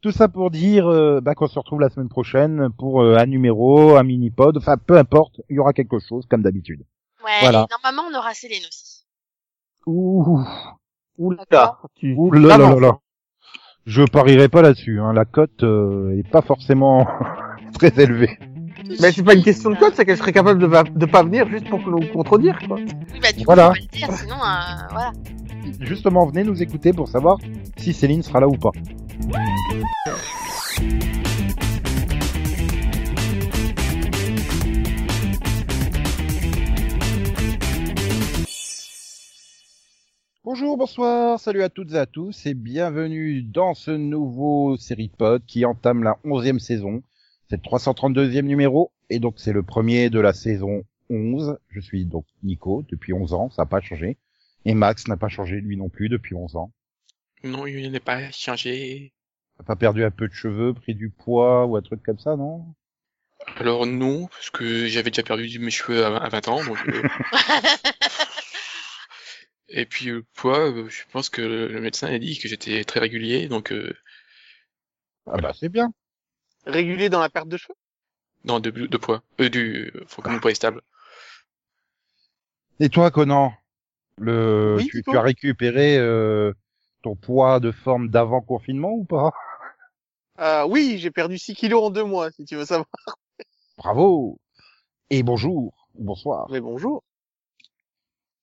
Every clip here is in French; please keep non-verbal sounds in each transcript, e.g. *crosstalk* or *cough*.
Tout ça pour dire euh, bah, qu'on se retrouve la semaine prochaine pour euh, un numéro, un mini-pod, enfin peu importe, il y aura quelque chose comme d'habitude. Ouais, Voilà. et normalement, on aura Céline aussi. Ouh, Ouh là, ouh là là là t'avances, là. Je parierai pas là-dessus, hein. la cote euh, est pas forcément *laughs* très élevée. Mais c'est pas une question de code, c'est qu'elle serait capable de, va- de pas venir juste pour nous contredire, quoi. Oui, bah, du coup, on va le dire, sinon, euh, voilà. Justement, venez nous écouter pour savoir si Céline sera là ou pas. Bonjour, bonsoir, salut à toutes et à tous et bienvenue dans ce nouveau série pod qui entame la onzième saison. C'est le 332e numéro et donc c'est le premier de la saison 11. Je suis donc Nico depuis 11 ans, ça n'a pas changé. Et Max n'a pas changé lui non plus depuis 11 ans. Non, il n'est pas changé. T'as pas perdu un peu de cheveux, pris du poids ou un truc comme ça, non? Alors non, parce que j'avais déjà perdu mes cheveux à à 20 ans, donc... euh, *laughs* Et puis le poids, euh, je pense que le médecin a dit que j'étais très régulier, donc euh, Ah bah c'est bien. Régulier dans la perte de cheveux? non de, de poids, euh, du, faut que mon poids est stable. Et toi, Conan? Le, Oui, tu, Nico tu as récupéré euh, ton poids de forme d'avant confinement ou pas? Euh, oui, j'ai perdu 6 kilos en deux mois, si tu veux savoir. Bravo Et bonjour, ou bonsoir. Mais bonjour.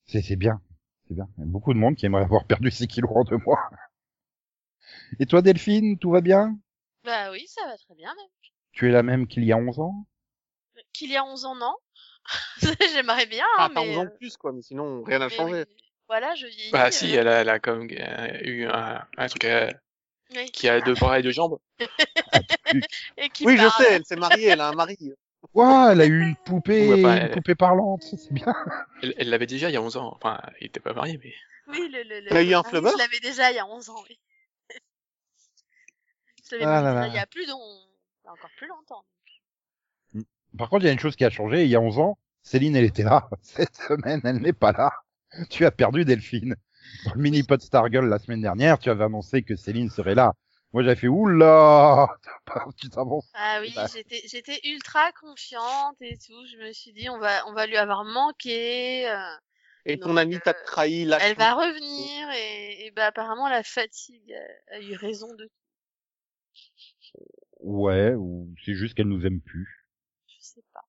C'est c'est bien, c'est bien. Il y a beaucoup de monde qui aimerait avoir perdu 6 kilos en deux mois. Et toi, Delphine, tout va bien? Bah oui, ça va très bien, même. Tu es la même qu'il y a 11 ans? Qu'il y a 11 ans, non. *laughs* J'aimerais bien, Ah, hein, mais... 11 ans euh, de plus, quoi, mais sinon, rien n'a changé. oui, Voilà, je vieillis. Bah si, euh, elle a, elle a quand même euh, eu un, un truc euh, oui. qui a deux *laughs* bras et deux jambes. *laughs* Et qui Oui, je sais, elle s'est mariée, elle a un mari. Ouah, elle a eu une poupée, Ouais, bah, une elle- poupée parlante, c'est bien. Elle l'avait déjà il y a 11 ans, enfin, il était pas marié, mais... Oui, le, le, le... Elle a eu un Ah oui, flubber Je l'avais déjà il y a 11 ans, oui. *laughs* je l'avais Ah là déjà là. il y a plus long... il y a encore plus longtemps. Par contre, il y a une chose qui a changé. Il y a 11 ans, Céline, elle était là. Cette semaine, elle n'est pas là. *laughs* Tu as perdu Delphine. Dans le mini-pod Stargirl la semaine dernière, tu avais annoncé que Céline serait là. Moi, j'avais fait, oula, *laughs* tu t'avances. Ah oui, Bah. j'étais j'étais ultra confiante et tout. Je me suis dit, on va, on va lui avoir manqué. euh, Et ton Donc, ami t'a euh, trahi, là. elle va revenir et, et bah apparemment la fatigue a, a eu raison de tout. Ouais, ou c'est juste qu'elle nous aime plus. Je sais pas.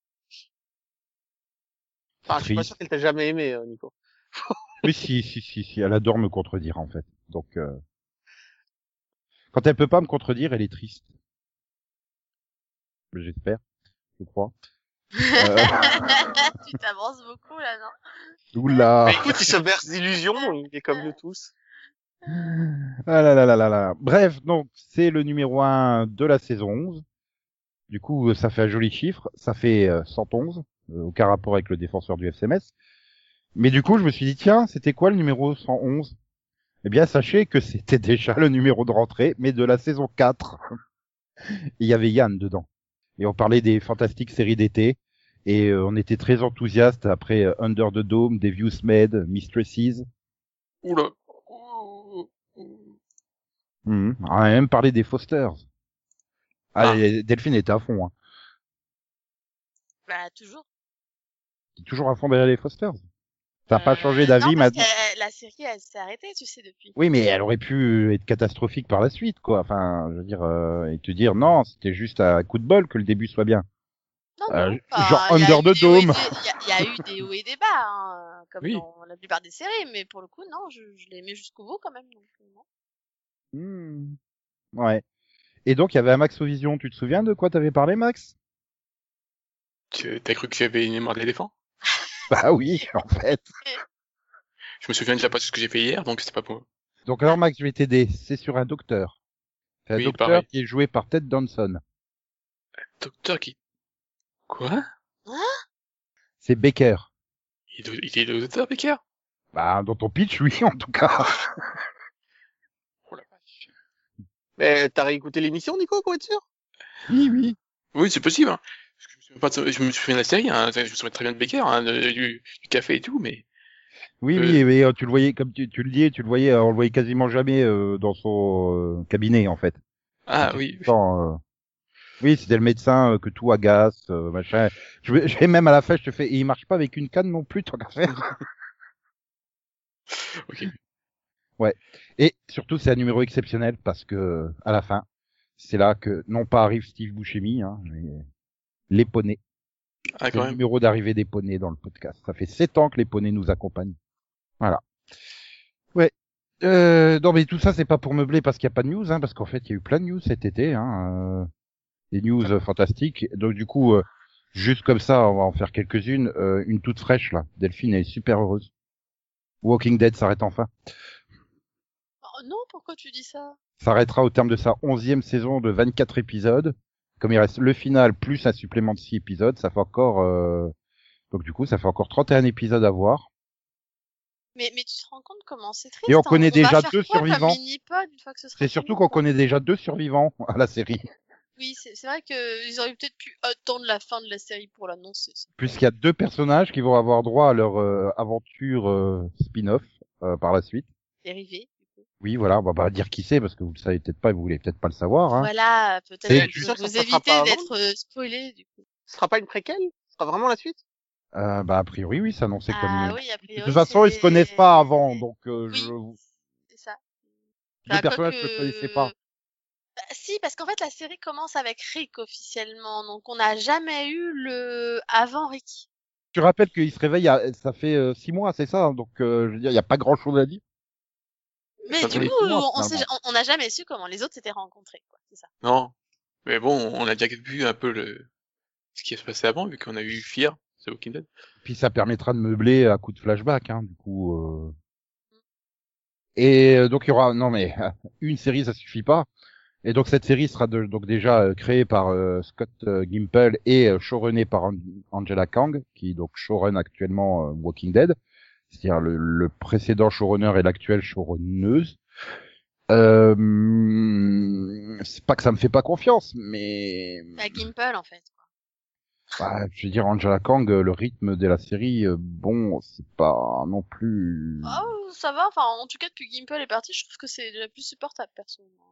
Enfin, je suis pas sûr qu'elle t'a jamais aimé, euh, Nico. *laughs* Mais si, si, si, si, elle adore me contredire, en fait. Donc, euh... quand elle peut pas me contredire, elle est triste. J'espère, je crois. Euh, *laughs* tu t'avances beaucoup là, non? Oula. Mais écoute, il se berce d'illusions, il est comme nous tous. Ah là là là là là. Bref, donc c'est le numéro 1 de la saison 11. Du coup, ça fait un joli chiffre. Ça fait euh, 111. euh, aucun rapport avec le défenseur du FCMS. Mais du coup, je me suis dit, tiens, c'était quoi le numéro 111 Eh bien, sachez que c'était déjà le numéro de rentrée, mais de la saison 4. Et Il y avait Yann dedans. Et on parlait des fantastiques séries d'été. Et euh, on était très enthousiastes après euh, Under the Dome, Devious Med, Mistresses. Oula Mhm. On a même parlé des Fosters. Ah, Ah. Delphine était à fond. Hein. Bah toujours. T'es toujours à fond derrière les Fosters. T'as pas Euh, changé d'avis maintenant. euh, La série, elle s'est arrêtée, tu sais, depuis. Oui, mais elle aurait pu être catastrophique par la suite, quoi. Enfin, je veux dire, euh, et te dire non, c'était juste à coup de bol que le début soit bien. Non, Euh, enfin, genre il y a Under eu the des hauts et Dome. des- Il y, a- il y a eu des hauts et des bas, hein, comme Oui. dans la plupart des séries, mais pour le coup, non, je, je l'ai aimé jusqu'au bout quand même. Donc, euh, non. Hmm. Ouais. Et donc, il y avait un Max Vision. Tu te souviens de quoi t'avais parlé, Max? Tu t'as cru que j'avais une mémoire d'éléphant? Bah oui, en fait. Je me souviens déjà pas de ce que j'ai fait hier, donc c'est pas pour... Donc alors, Max, je vais t'aider. C'est sur un docteur. C'est un Oui, docteur pareil. qui est joué par Ted Danson. Docteur qui... Quoi? C'est Baker. il, est- il est le docteur Becker Bah, dans ton pitch, oui, en tout cas. *laughs* Oh la vache. Mais t'as réécouté l'émission, Nico, pour être sûr? Oui, oui. Oui, c'est possible. Hein. Je me souviens, de- la série, hein. je me souviens très bien de Becker, hein, du, du café et tout, mais Oui, Euh, oui, mais euh, tu le voyais, comme tu, tu le dis, tu le voyais, euh, on le voyait quasiment jamais euh, dans son euh, cabinet, en fait. Ah oui. euh, Oui, c'était le médecin euh, que tout agace, euh, machin. Je vais, je même à la fin, je te fais, et il marche pas avec une canne non plus, tant qu'à faire. *laughs* Ok. Et surtout, c'est un numéro exceptionnel parce que, à la fin, c'est là que, non pas arrive Steve Buscemi, hein, mais les poneys. Ah, C'est le numéro d'arrivée des poneys dans le podcast. Ça fait sept ans que les poneys nous accompagnent. Voilà. Ouais. Euh, non mais tout ça c'est pas pour meubler parce qu'il y a pas de news, hein, parce qu'en fait il y a eu plein de news cet été, hein, euh, des news euh, fantastiques. Donc du coup, euh, juste comme ça, on va en faire quelques-unes. Euh, une toute fraîche là, Delphine elle est super heureuse. Walking Dead s'arrête enfin. Oh non, pourquoi tu dis ça? S'arrêtera au terme de sa onzième saison de 24 épisodes. Comme il reste le final plus un supplément de 6 épisodes, ça fait encore euh, donc du coup ça fait encore 31 épisodes à voir. mais, mais tu te rends compte comment c'est triste Et on hein, connaît déjà deux quoi survivants. C'est surtout qu'on connaît déjà deux survivants *laughs* à la série. Oui, c'est vrai qu'ils auraient peut-être pu attendre la fin de la série pour l'annoncer. puisqu'il y a deux personnages qui vont avoir droit à leur euh, aventure euh, spin-off euh, par la suite. Dérivé. Oui, voilà, on va pas dire qui c'est parce que vous le savez peut-être pas et vous voulez peut-être pas le savoir. Hein. Voilà, peut-être que ça vous se passera évitez d'être euh, spoilé du coup. Ce sera pas une préquelle? Ce sera vraiment la suite? Euh, bah a priori oui, c'est annoncé Ah comme. oui, a priori. de toute façon, ils se c'est- connaissent pas avant, donc euh, Oui. je... C'est ça. deux Bah, personnages que quoique- je connaissais pas. Bah, si, parce qu'en fait, la série commence avec Rick officiellement, donc on n'a jamais eu le avant Rick. Tu rappelles qu'il se réveille, à- ça fait euh, six mois, c'est ça, donc euh, je veux dire, il y a pas grand-chose à dire. Mais Ça du coup, on on on n'a jamais su comment les autres s'étaient rencontrés, quoi. C'est ça. Non. Mais bon, on a déjà vu un peu le ce qui se passé avant, vu qu'on a eu Fear, The Walking Dead. Puis ça permettra de meubler à coup de flashback, hein, du coup. euh. Et euh, donc il y aura, non mais *laughs* une série ça suffit pas. Et donc cette série sera de- donc déjà euh, créée par euh, Scott euh, Gimple et euh, showrunnée par An- Angela Kang, qui donc showrun actuellement euh, Walking Dead, c'est-à-dire le, le précédent showrunner et l'actuelle showrunneuse. Euh, c'est pas que ça me fait pas confiance, mais La Gimple, en fait. quoi. bah, je veux dire, Angela Kang, le rythme de la série, euh, bon, c'est pas non plus. Oh, ça va. Enfin, en tout cas, depuis Gimple est parti, je trouve que c'est déjà plus supportable, personnellement.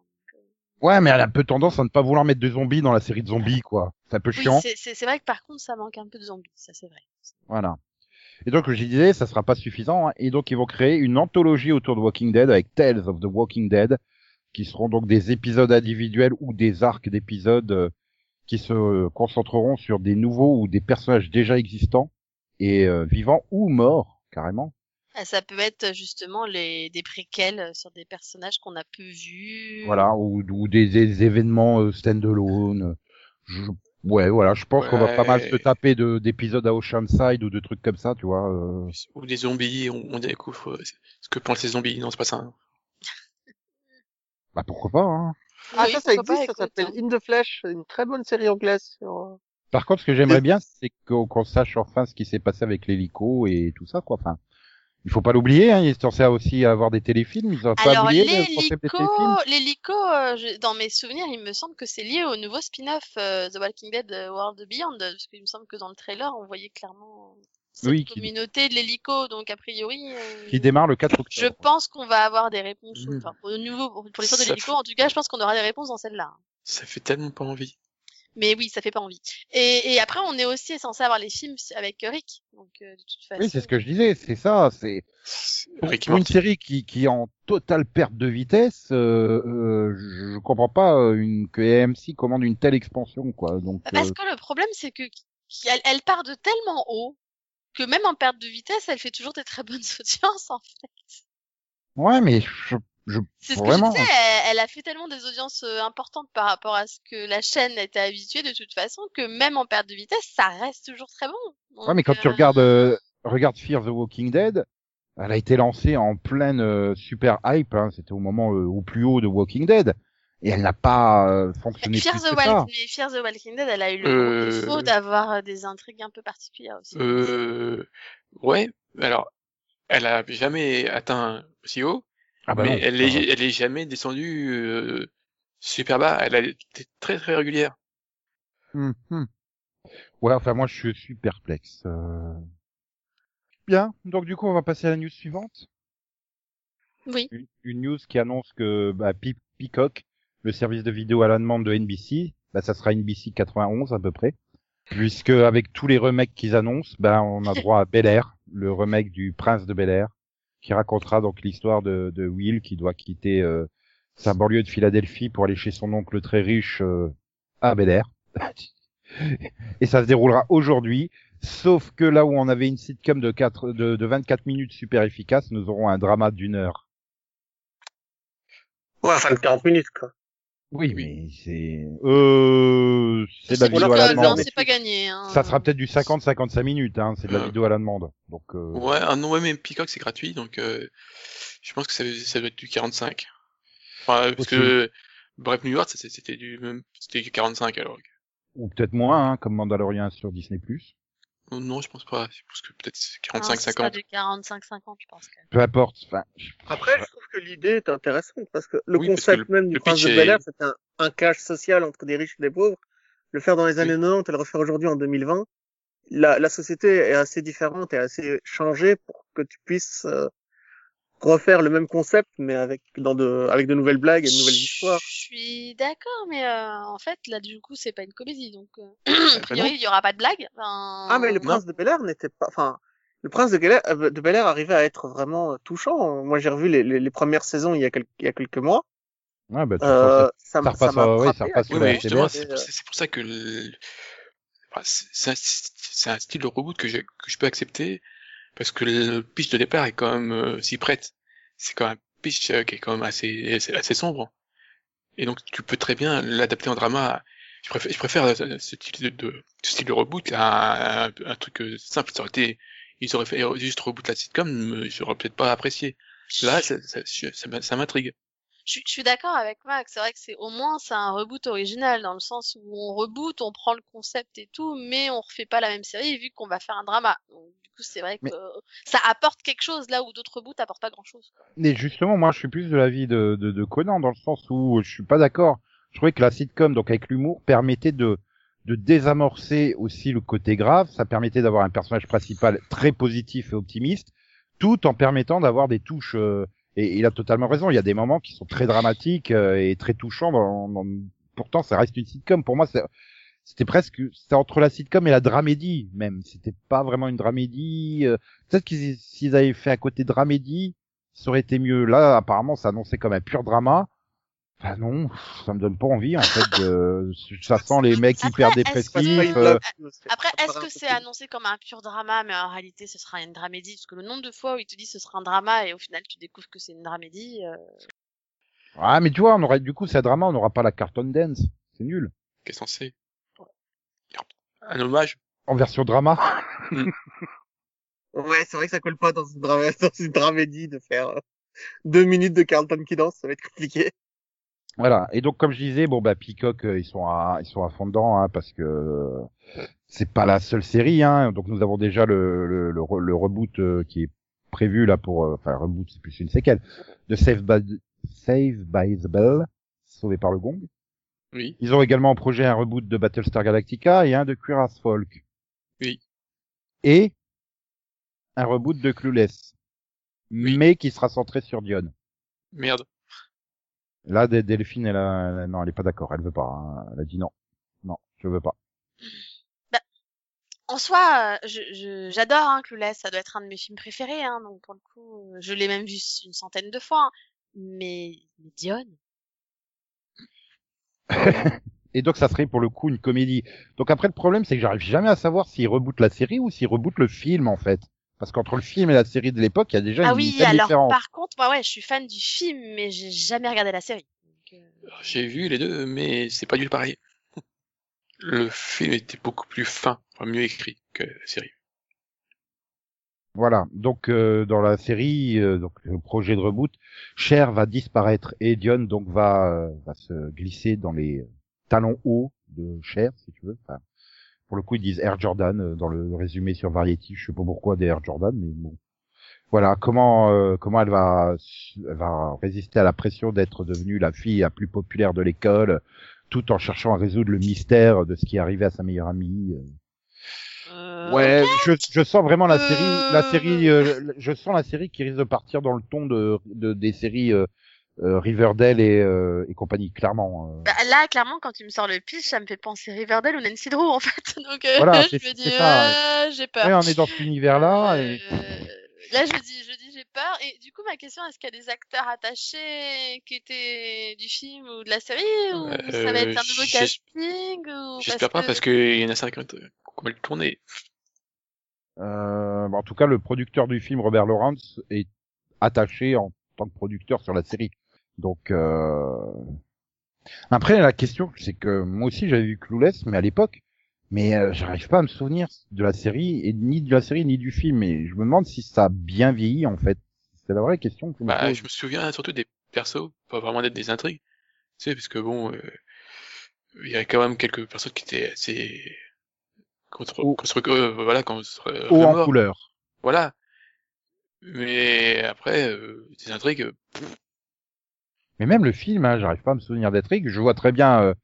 Ouais, mais elle a un peu tendance à ne pas vouloir mettre de zombies dans la série de zombies, quoi. C'est un peu Oui, chiant. c'est vrai que par contre, ça manque un peu de zombies, ça c'est vrai. Voilà. Et donc, je disais, ça sera pas suffisant. hein. Et donc, ils vont créer une anthologie autour de Walking Dead avec Tales of the Walking Dead, qui seront donc des épisodes individuels ou des arcs d'épisodes euh, qui se euh, concentreront sur des nouveaux ou des personnages déjà existants et euh, vivants ou morts, carrément. Ah, Ça peut être justement les des préquels sur des personnages qu'on a peu vus. Voilà, ou, ou des, des événements euh, stand-alone. Je- Ouais, voilà, je pense qu'on va pas mal se taper de d'épisodes à Oceanside ou de trucs comme ça, tu vois. euh. Ou des zombies, on, on découvre ce que pensent les zombies. Non, c'est pas ça. hein. Bah pourquoi pas, hein. Ah, Oui, ça, ça existe, pas, ça s'appelle hein. In the Flesh, une très bonne série anglaise. Sur... euh, Par contre, ce que j'aimerais bien, c'est qu'on qu'on sache enfin ce qui s'est passé avec l'hélico et tout ça, quoi. Enfin, il faut pas l'oublier, hein. Il est censé aussi avoir des téléfilms. Ils ont pas Alors oublié le des l'hélico, euh, je- dans mes souvenirs, il me semble que c'est lié au nouveau spin-off euh, The Walking Dead euh, World Beyond, parce qu'il me semble que dans le trailer, on voyait clairement cette Oui, qui- communauté de l'hélico, donc a priori. euh, Qui démarre le 4 Je octobre. pense qu'on va avoir des réponses. Mhm. Enfin, au nouveau, pour l'histoire de l'hélico, fait- en tout cas, je pense qu'on aura des réponses dans celle-là. Ça fait tellement pas envie. Mais oui, ça fait pas envie. Et, et après, on est aussi censé avoir les films avec Rick. Donc, euh, de toute façon. Oui, c'est ce que je disais. C'est ça. C'est pour, Rick et pour une série qui, qui est en totale perte de vitesse. Euh, euh, je comprends pas euh, une, que AMC commande une telle expansion, quoi. Donc. Bah, Parce euh, que le problème, c'est que qu'elle- elle part de tellement haut que même en perte de vitesse, elle fait toujours des très bonnes *laughs* audiences, en fait. Ouais, mais je, je C'est ce Vraiment. que je disais, elle, elle a fait tellement des audiences euh, importantes par rapport à ce que la chaîne était habituée de toute façon que même en perte de vitesse, ça reste toujours très bon. Ouais, mais Donc, quand tu euh, regardes, euh, regarde Fear the Walking Dead, elle a été lancée en pleine euh, super hype. Hein, C'était au moment euh, au plus haut de Walking Dead, et elle n'a pas euh, fonctionné Fear plus the, que ça. mais Fear the Walking Dead, elle a eu le Euh, défaut d'avoir des intrigues un peu particulières aussi. Euh, ouais. Alors, elle a jamais atteint si haut, Ah bah mais non, elle est, elle est jamais descendue euh, super bas. Elle a été très très régulière. Hum. Ouais, enfin moi je suis, perplexe. euh. Bien, donc du coup on va passer à la news suivante. Oui. Une, une news qui annonce que bah, Pe- Peacock le service de vidéo à la demande de NBC, bah, ça sera NBC 91 à peu près. Puisque avec tous les remakes qu'ils annoncent, ben on a droit à Bel Air, le remake du Prince de Bel Air, qui racontera donc l'histoire de, de Will qui doit quitter euh, sa banlieue de Philadelphie pour aller chez son oncle très riche euh, à Bel Air. *laughs* Et ça se déroulera aujourd'hui, sauf que là où on avait une sitcom de, 4, de, de 24 minutes super efficace, nous aurons un drama d'une heure. Ouais, enfin, de 40 minutes, quoi. Oui, mais c'est euh, c'est de la C'est vidéo pas- à la demande. c'est pas gagné. Hein. Ça sera peut-être du 50-55 minutes, hein. C'est de la Euh. vidéo à la demande. Donc euh, Ouais, non, ouais, mais Peacock c'est gratuit, donc euh, je pense que ça, ça doit être du 45. Enfin, parce Possible. que Bref New York, c'est- c'était du même, c'était du 45 alors. ou peut-être moins, hein, comme Mandalorian sur Disney+. Oh, Non, je pense pas. Je pense que peut-être c'est Non, ce sera 45-50. du 45-50, je pense. Peu importe. Enfin, je- Après, je trouve que l'idée est intéressante parce que le Oui, concept que même du le prince de Bel Air, c'est un, un cache social entre des riches et des pauvres. Le faire dans les années 90 et le refaire aujourd'hui en 2020, la, la société est assez différente et assez changée pour que tu puisses euh, refaire le même concept, mais avec dans de, avec de nouvelles blagues et de nouvelles histoires. Je suis d'accord, mais euh, en fait, là, du coup, c'est pas une comédie, donc euh, *coughs* a priori, il y aura pas de blague. Enfin, Ah, mais le Non. prince de Bel Air n'était pas, enfin, le prince de Bel Air, euh, de Bel Air arrivait à être vraiment euh, touchant. Moi, j'ai revu les, les, les premières saisons il y a, quel- il y a quelques mois. ouais, bah, Euh, ça ça m'a repasse ça oui, ça frappé repasse Oui, TBS. c'est pour, ça- c'est pour ça que le... enfin, c'est un, style de reboot que, je peux accepter parce que le pitch de départ est quand même euh, s'y prête. C'est quand même un pitch euh, qui est quand même assez, assez, assez sombre. Et donc tu peux très bien l'adapter en drama. Je préfère, je préfère ce style de, de ce style de reboot à un, un truc simple. Ça aurait été, ils auraient fait juste reboot la sitcom, j'aurais peut-être pas apprécié. Là, ça, ça, ça, m'a- ça m'intrigue. Je, suis- je suis d'accord avec Max. C'est vrai que c'est au moins c'est un reboot original dans le sens où on reboot, on prend le concept et tout, mais on refait pas la même série vu qu'on va faire un drama. Donc, du coup, c'est vrai que Mais- ça apporte quelque chose là où d'autres reboots apportent pas grand chose. Mais justement, moi, je suis plus de l'avis de, de, de Conan dans le sens où je suis pas d'accord. Je trouvais que la sitcom, donc avec l'humour, permettait de de désamorcer aussi le côté grave. Ça permettait d'avoir un personnage principal très positif et optimiste, tout en permettant d'avoir des touches. euh, et il a totalement raison. Il y a des moments qui sont très dramatiques euh, et très touchants. Dans, dans- Pourtant, ça reste une sitcom. Pour moi, c'était presque c'était entre la sitcom et la dramédie même. C'était pas vraiment une dramédie. euh, Peut-être qu'ils s'ils avaient fait à côté dramédie, ça aurait été mieux. Là, apparemment, ça annonçait comme un pur drama. Enfin non, ça me donne pas envie en fait. De... *laughs* Ça sent les mecs Après, hyper que- C'est dépressifs. euh, c'est- Après, est-ce que peu c'est annoncé comme un pur drama, mais en réalité ce sera une dramédie? Parce que le nombre de fois où il te dit ce sera un drama et au final tu découvres que c'est une dramédie. euh, Ah mais tu vois, on aurait du coup c'est un drama, on n'aura pas la carton dance. C'est nul. Qu'est-ce qu'on sait? Un hommage? En version drama. *laughs* Ouais, c'est vrai que ça colle pas dans une, dra- *laughs* dans une dramédie de faire euh, deux minutes de Carlton qui danse, ça va être compliqué. Voilà. Et donc comme je disais, bon bah Peacock, euh, ils sont à ils sont à fond dedans hein, parce que euh, c'est pas la seule série. Hein. Donc nous avons déjà le le, le, re- le reboot euh, qui est prévu là pour euh, enfin reboot c'est plus une séquelle de Save by Save by the Bell, sauvé par le gong. Oui. Ils ont également en projet un reboot de Battlestar Galactica et un de as Folk. Oui. Et un reboot de Clueless, Oui. mais qui sera centré sur Dion. Merde. Là, Delphine, elle, a, elle non, elle est pas d'accord, elle veut pas. hein. Elle a dit non, non, je veux pas. En soi, euh, je, je- j'adore hein, Clueless, ça doit être un de mes films préférés, hein, donc pour le coup, euh, je l'ai même vu une centaine de fois. hein. Mais, mais Dion, *laughs* Et donc, ça serait pour le coup une comédie. Donc après, le problème, c'est que j'arrive jamais à savoir s'il reboot la série ou s'il reboot le film, en fait. Parce qu'entre le film et la série de l'époque, il y a déjà ah une oui, telle alors différence. par contre, moi ouais, je suis fan du film, mais j'ai jamais regardé la série. Donc, euh, J'ai vu les deux, mais c'est pas du tout pareil. Le film était beaucoup plus fin, enfin mieux écrit que la série. Voilà. Donc euh, dans la série, euh, donc le projet de reboot, Cher va disparaître et Dion donc va euh, va se glisser dans les talons hauts de Cher, si tu veux. Enfin, pour le coup, ils disent Air Jordan euh, dans le résumé sur Variety. Je sais pas pourquoi des Air Jordan, mais bon. Voilà comment euh, comment elle va elle va résister à la pression d'être devenue la fille la plus populaire de l'école, tout en cherchant à résoudre le mystère de ce qui est arrivé à sa meilleure amie. euh. euh, Ouais, je, je sens vraiment la série, la série, euh, je sens la série qui risque de partir dans le ton de, de des séries euh, Riverdale et, euh, et compagnie, clairement. euh. Bah, là, clairement, quand tu me sors le pitch, ça me fait penser Riverdale ou Nancy Drew, en fait. *laughs* Donc, euh, Voilà, *laughs* je c'est- me dis, ça, euh, j'ai peur. Ouais, on est dans cet univers-là. Et... Euh, Là, je dis, je dis, j'ai peur. Et du coup, ma question, est-ce qu'il y a des acteurs attachés qui étaient du film ou de la série, ou Euh, ça va être un nouveau casting, ou J'espère pas parce qu'il y en a certains qui ont mal tourné. Euh, bah, en tout cas, le producteur du film, Robert Lawrence, est attaché en tant que producteur sur la série. Donc, euh... après, la question, c'est que moi aussi, j'avais vu Clueless, mais à l'époque, mais euh, j'arrive pas à me souvenir de la série, et ni de la série, ni du film, et je me demande si ça a bien vieilli, en fait. C'est la vraie question que je me Bah, pose. je me souviens surtout des persos, pas vraiment d'être des intrigues. Tu sais, parce que bon, euh, il y a quand même quelques personnes qui étaient assez contre, contre euh, voilà, en couleur. Voilà. Mais après, euh, des intrigues, Mais même le film, hein, j'arrive pas à me souvenir d'intrigue. Je vois très bien euh,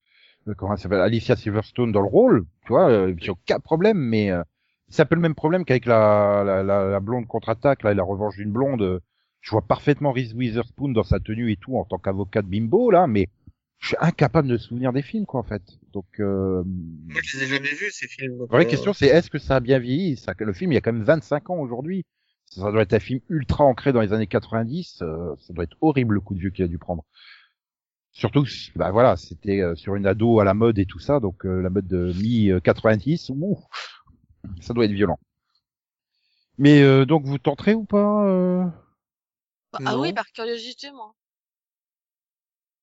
euh, comment elle s'appelle Alicia Silverstone dans le rôle, tu vois, euh, j'ai aucun problème, mais euh, c'est un peu le même problème qu'avec la, la, la, la blonde contre-attaque, là, et la revanche d'une blonde. euh, je vois parfaitement Reese Witherspoon dans sa tenue et tout en tant qu'avocat de bimbo là, mais je suis incapable de me souvenir des films quoi en fait. Donc euh, Moi, je les ai jamais vus, ces films. la vraie euh, question c'est est-ce que ça a bien vieilli? Ça, Le film il y a quand même 25 ans aujourd'hui. Ça doit être un film ultra ancré dans les années 90. euh, ça doit être horrible le coup de vieux qu'il a dû prendre. Surtout, que, bah voilà, c'était euh, sur une ado à la mode et tout ça, donc euh, la mode de mi 90. Ouh, ça doit être violent. Mais euh, donc vous tenterez ou pas euh? Bah, ah oui, par curiosité, moi.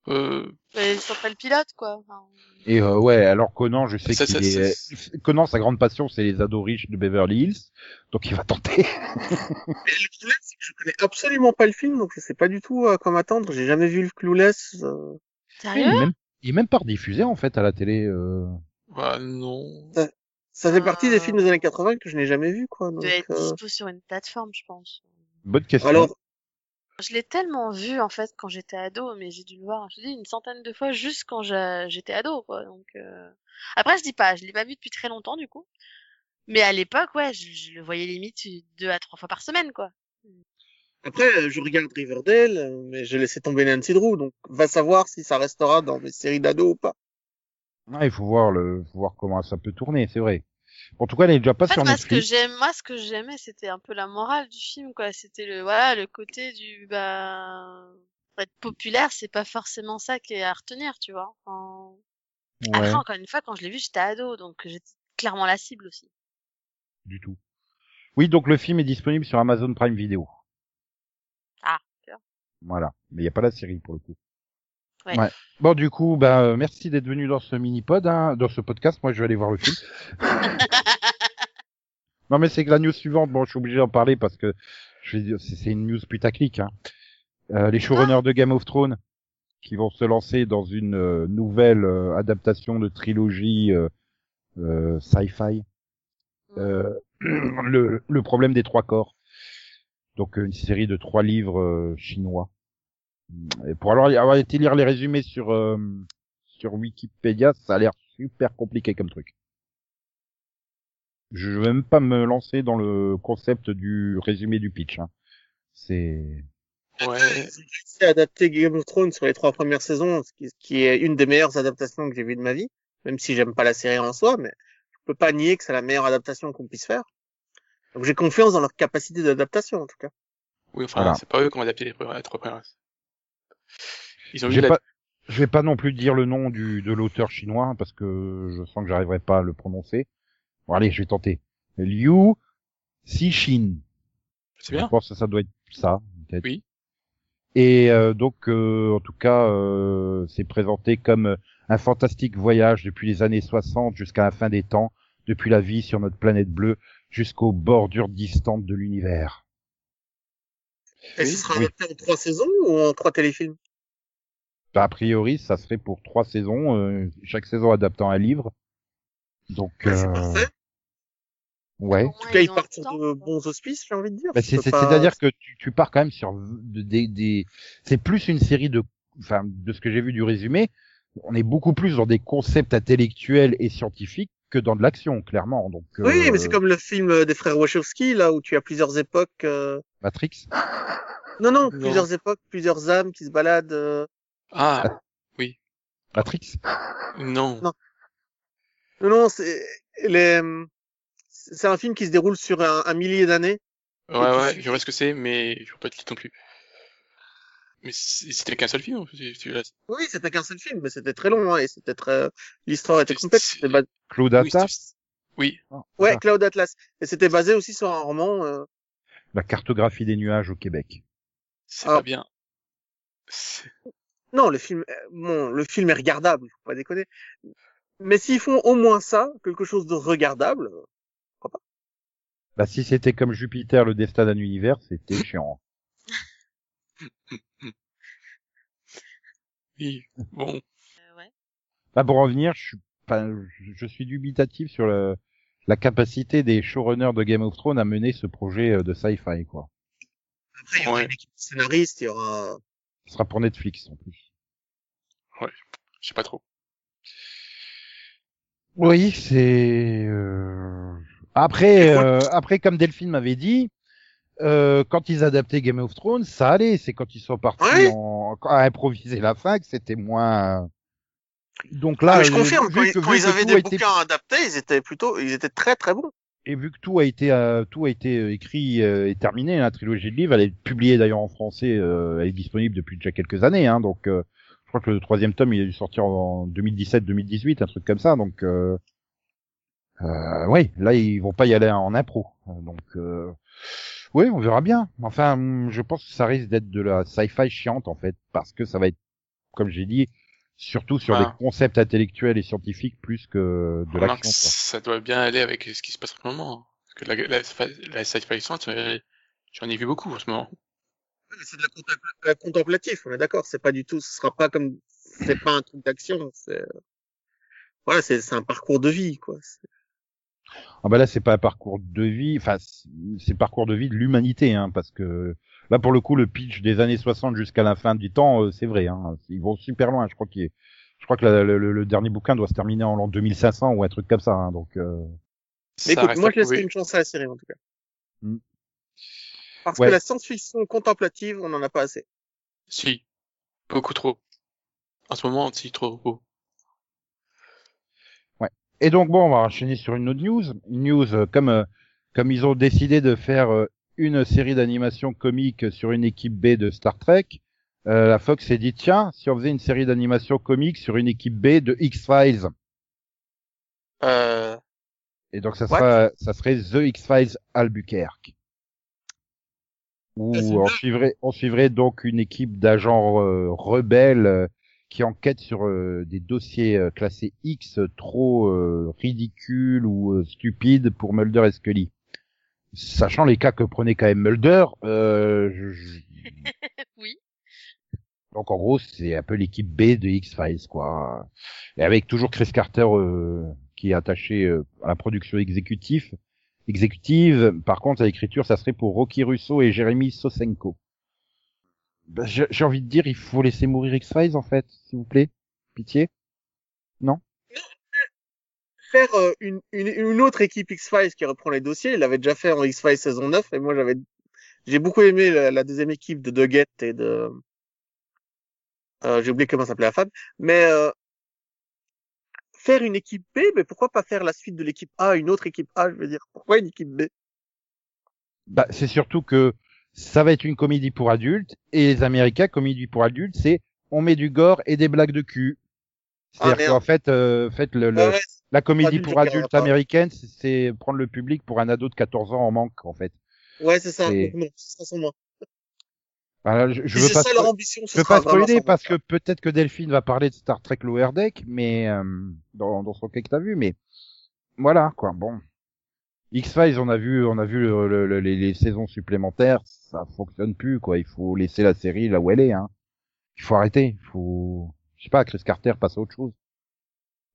Euh, Ils sont pas le pilote, quoi. Enfin, Et euh, ouais, alors Conan, je sais qu'il est... ça, Conan, sa grande passion, c'est les ados riches de Beverly Hills, donc il va tenter. *laughs* Mais le problème, c'est que je connais absolument pas le film, donc je sais pas du tout à quoi m'attendre. J'ai jamais vu le Clueless. euh. il, est même... il est même pas rediffusé en fait à la télé. Euh... bah, non. Ça fait partie des Euh. films des années 80 que je n'ai jamais vu, quoi. Il Donc, doit être euh, dispo sur une plateforme, je pense. Bonne question. Alors, Je l'ai tellement vu, en fait, quand j'étais ado, mais j'ai dû le voir, je te dis, une centaine de fois juste quand j'étais ado, quoi. Donc, euh... Après, je dis pas, je l'ai pas vu depuis très longtemps, du coup. Mais à l'époque, ouais, je, je le voyais limite deux à trois fois par semaine, quoi. après, euh, je regarde Riverdale, euh, mais j'ai laissé tomber Nancy Drew, donc va savoir si ça restera dans mes séries d'ados ou pas. Ah, il faut voir le, faut voir comment ça peut tourner, c'est vrai. En tout cas, elle est déjà pas En fait, sur moi, ce que Netflix. j'aime, moi, ce que j'aimais, c'était un peu la morale du film, quoi. C'était le, voilà, le côté du, bah, être populaire, c'est pas forcément ça qui est à retenir, tu vois. Enfin, Ouais, Après, encore une fois, quand je l'ai vu, j'étais ado, donc j'étais clairement la cible aussi. du tout. Oui, donc le film est disponible sur Amazon Prime Video. Ah, super. Voilà, mais il y a pas la série pour le coup. Ouais. Bon, du coup, bah, merci d'être venu dans ce mini-pod, hein, dans ce podcast. Moi, je vais aller voir le film. *laughs* non, mais c'est que la news suivante, bon, je suis obligé d'en parler parce que je vais dire, c'est une news putaclic. Hein. Euh, les showrunners de Game of Thrones qui vont se lancer dans une euh, nouvelle euh, adaptation de trilogie sci-fi. Euh, *clears throat* le, le problème des trois corps. Donc une série de trois livres chinois. Et pour alors avoir été lire les résumés sur euh, sur Wikipédia, ça a l'air super compliqué comme truc. Je vais même pas me lancer dans le concept du résumé du pitch. Hein. C'est Ouais. À adapter Game of Thrones sur les trois premières saisons, ce qui, est une des meilleures adaptations que j'ai vues de ma vie, même si j'aime pas la série en soi, mais je peux pas nier que c'est la meilleure adaptation qu'on puisse faire. Donc j'ai confiance dans leur capacité d'adaptation, en tout cas. Oui, enfin, Voilà. c'est pas eux qui ont adapté les trois premières. Ils ont J'ai eu la... pas, je vais pas non plus dire le nom du de l'auteur chinois parce que je sens que j'arriverai pas à le prononcer. Bon allez, je vais tenter. Liu Cixin. C'est Je bien. pense que ça doit être ça. peut-être. Oui. Et euh, donc, euh, en tout cas, euh, c'est présenté comme un fantastique voyage depuis les années 60 jusqu'à la fin des temps, depuis la vie sur notre planète bleue jusqu'aux bordures distantes de l'univers. Et Oui, ce sera oui. adapté en trois saisons ou en trois téléfilms? Bah, a priori, ça serait pour trois saisons, euh, chaque saison adaptant un livre. Donc, Bah, C'est euh, parfait. ouais. En tout cas, ils partent de bons auspices, j'ai envie de dire. Bah, Tu c'est, peux c'est, pas- c'est-à-dire que tu, tu pars quand même sur de- des, des, c'est plus une série de, enfin, de ce que j'ai vu du résumé, on est beaucoup plus dans des concepts intellectuels et scientifiques que dans de l'action, clairement. Donc, Oui, euh, mais c'est comme le film des frères Wachowski, là, où tu as plusieurs époques. euh, Matrix. *laughs* Non, non, Non. plusieurs époques, plusieurs âmes qui se baladent. euh. Ah, Matrix. non. Non. Non, non, c'est les... c'est un film qui se déroule sur un, un millier d'années. Ouais, ouais, je vois ce que c'est, mais je vois pas de titre non plus. Mais c'était qu'un seul film. Oui, c'était qu'un seul film, mais c'était très long, hein, et c'était très, l'histoire était C'était bas- Claude Oui, Atlas. oui, Ah, Ouais, voilà. Cloud Atlas. Et c'était basé aussi sur un roman, euh, La cartographie des nuages au Québec. c'est Ah. pas bien. Non, le film, euh, bon, le film est regardable, faut pas déconner. Mais s'ils font au moins ça, quelque chose de regardable, Bah, si c'était comme Jupiter, le destin d'un univers, c'était chiant. Oui, bon. Euh, ouais. Bah, pour revenir, je suis, enfin, je- suis dubitatif sur le, la capacité des showrunners de Game of Thrones à mener ce projet euh, de sci-fi, quoi. après, il y aura Ouais. une équipe de scénaristes, il y aura, Ce sera pour Netflix, en plus. Je sais pas trop. Oui, c'est, euh, après, euh, après, comme Delphine m'avait dit, euh, quand ils adaptaient Game of Thrones, ça allait. C'est quand ils sont partis Ouais. en, à improviser la fin que c'était moins. Donc là, ah, mais je euh, confirme, vu quand, que- ils- quand ils avaient des été- bouquins adaptés, ils étaient plutôt, ils étaient très très bons. et vu que tout a été euh, tout a été euh, écrit euh, et terminé, la trilogie de livres, elle est publiée d'ailleurs en français, euh, elle est disponible depuis déjà quelques années, hein, donc euh, je crois que le troisième tome il a dû sortir en 2017-2018, un truc comme ça, donc euh, euh, oui, là ils vont pas y aller en impro, donc euh, oui, on verra bien. Enfin, hum, je pense que ça risque d'être de la sci-fi chiante en fait, parce que ça va être, comme j'ai dit, surtout sur Ah. des concepts intellectuels et scientifiques plus que de l'action. ça doit bien aller avec ce qui se passe en ce moment. hein. Parce que la, la, la sci-fi science, euh, j'en ai vu beaucoup en ce moment. C'est de la euh, contemplatif, on est d'accord. C'est pas du tout, ce sera pas comme, c'est pas un truc d'action. C'est, voilà, c'est un parcours de vie, quoi. Ah bah là c'est pas un parcours de vie, enfin c'est parcours de vie de l'humanité, hein, parce que là pour le coup le pitch des années 60 jusqu'à la fin du temps, euh, c'est vrai, hein, ils vont super loin. Je crois qu'il, est- je crois que la- le, le- le dernier bouquin doit se terminer en l'an 2500 ou un truc comme ça, hein, donc. euh, Mais écoute, moi je laisserai une chance à la série en tout cas. Hmm. Parce Ouais. que la science-fiction contemplative, on en a pas assez. Si. Beaucoup trop. En ce moment, si, trop beau. Et donc bon, on va enchaîner sur une autre news, une news euh, comme euh, comme ils ont décidé de faire euh, une série d'animation comique sur une équipe B de Star Trek. euh, la Fox s'est dit tiens, si on faisait une série d'animation comique sur une équipe B de X-Files. Euh, Et donc ça sera, ça serait The X-Files Albuquerque. Où on suivrait, on suivrait donc une équipe d'agents rebelles qui enquêtent sur euh, des dossiers euh, classés X trop euh, ridicules ou euh, stupides pour Mulder et Scully. Sachant les cas que prenait quand même Mulder, euh, je- je- *laughs* oui. donc en gros c'est un peu l'équipe B de X-Files quoi. Et avec toujours Chris Carter euh, qui est attaché euh, à la production exécutive. Exécutive. Par contre à l'écriture ça serait pour Rocky Russo et Jérémy Sosenko. Ben, J'ai envie de dire il faut laisser mourir X-Files en fait, s'il vous plaît. Pitié. faire euh, une, une, une autre équipe X-Files qui reprend les dossiers, il l'avait déjà fait en X-Files saison 9 et moi j'avais j'ai beaucoup aimé la, la deuxième équipe de Doggett et de euh, j'ai oublié comment s'appelait la femme, mais euh, faire une équipe B, mais pourquoi pas faire la suite de l'équipe A, une autre équipe A, je veux dire, pourquoi une équipe B? Bah, c'est surtout que ça va être une comédie pour adultes et les Américains comédie pour adultes c'est on met du gore et des blagues de cul. Ah, C'est-à-dire qu'en fait, euh, fait le, le- Ouais, ouais, la comédie pour adultes pas. américaine, c'est- prendre le public pour un ado de 14 ans en manque en fait. ouais, c'est ça, Et- non, sera sans moi. Voilà, je, veux pas, ça leur ambition, je veux pas spoiler parce que peut-être que Delphine va parler de Star Trek Lower Deck, mais euh, dans, dans son cas que t'as vu, mais voilà quoi. Bon, X Files, on a vu, on a vu le- le- le- les, les saisons supplémentaires, ça fonctionne plus quoi. Il faut laisser la série là où elle est. Hein. Il faut arrêter. Il faut, je sais pas, Chris Carter passe à autre chose.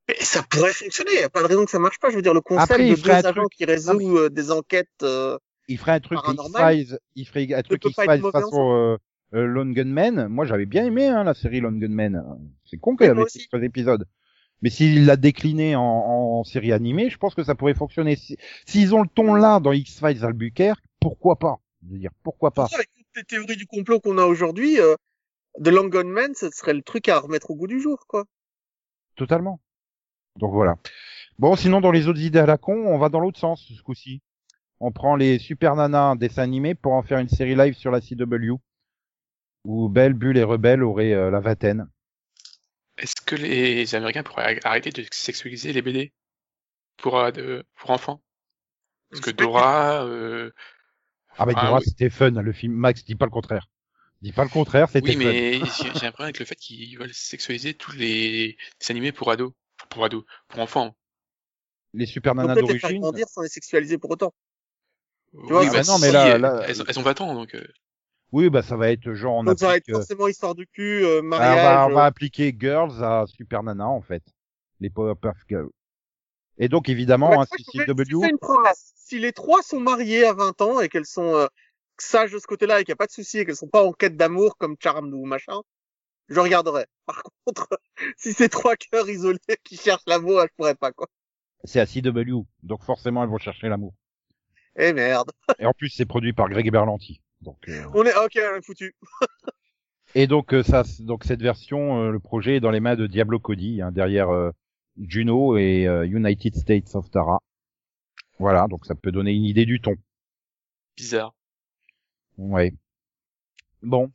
Mais ça pourrait fonctionner, y a pas de raison que ça marche pas, je veux dire, le concept Après, il de deux agents truc- qui résout euh, des enquêtes, euh, Il ferait un truc X Paranormal Files, il ferait un truc peut X pas être Files mauvais façon euh, euh, Lone Gunman. Moi, j'avais bien aimé hein, la série Lone Gunman. C'est con qu'elle avait trois épisodes. Mais s'il l'a décliné en, en série animée, je pense que ça pourrait fonctionner. Si- S'ils ont le ton là dans X-Files Albuquerque, pourquoi pas? Je veux dire, pourquoi pas? Avec les théories du complot qu'on a aujourd'hui, euh, The Long Gone Man, ce serait le truc à remettre au goût du jour, quoi. Totalement. Donc voilà. Bon, sinon dans les autres idées à la con, on va dans l'autre sens ce coup-ci. On prend les Super Nanas dessins animés pour en faire une série live sur la CW où Belle, Bulle et Rebelle auraient euh, la vingtaine. Est-ce que les Américains pourraient arrêter de sexualiser les BD pour, euh, pour enfants? Parce que Dora, euh, Ah bah Ah, Dora, oui. c'était fun le film. Max, dis pas le contraire. Dis pas le contraire, c'était oui, mais *laughs* j'ai un problème avec le fait qu'ils veulent sexualiser tous les animés pour ados, pour ados, pour enfants. Les Super On Nanas peut peut-être les faire d'origine. grandir sans les sexualiser pour autant. Tu vois, ah, non, mais là- là- elles, ont- elles ont 20 ans, donc euh, Oui, bah ça va être genre on Donc ça va être euh, forcément histoire du cul, euh, ah, on, mariage. va, on va euh, appliquer Girls à Super Nana en fait. Les Powerpuff Girls. Et donc évidemment, fais une promesse. Si les trois sont mariées à 20 ans et qu'elles sont euh, sages de ce côté-là et qu'il n'y a pas de souci et qu'elles sont pas en quête d'amour comme Charmed ou machin, je regarderai. *laughs* Par contre, si c'est trois cœurs isolés qui cherchent l'amour, je pourrais pas, quoi. C'est à CW, donc forcément elles vont chercher l'amour. Eh merde. Et en plus c'est produit par Greg Berlanti. Donc euh, On est, ok, on est foutu. *laughs* et donc euh, ça, donc cette version, euh, le projet est dans les mains de Diablo Cody, hein, derrière euh, Juno et euh, United States of Tara. Voilà, donc ça peut donner une idée du ton. bizarre. Ouais. Bon.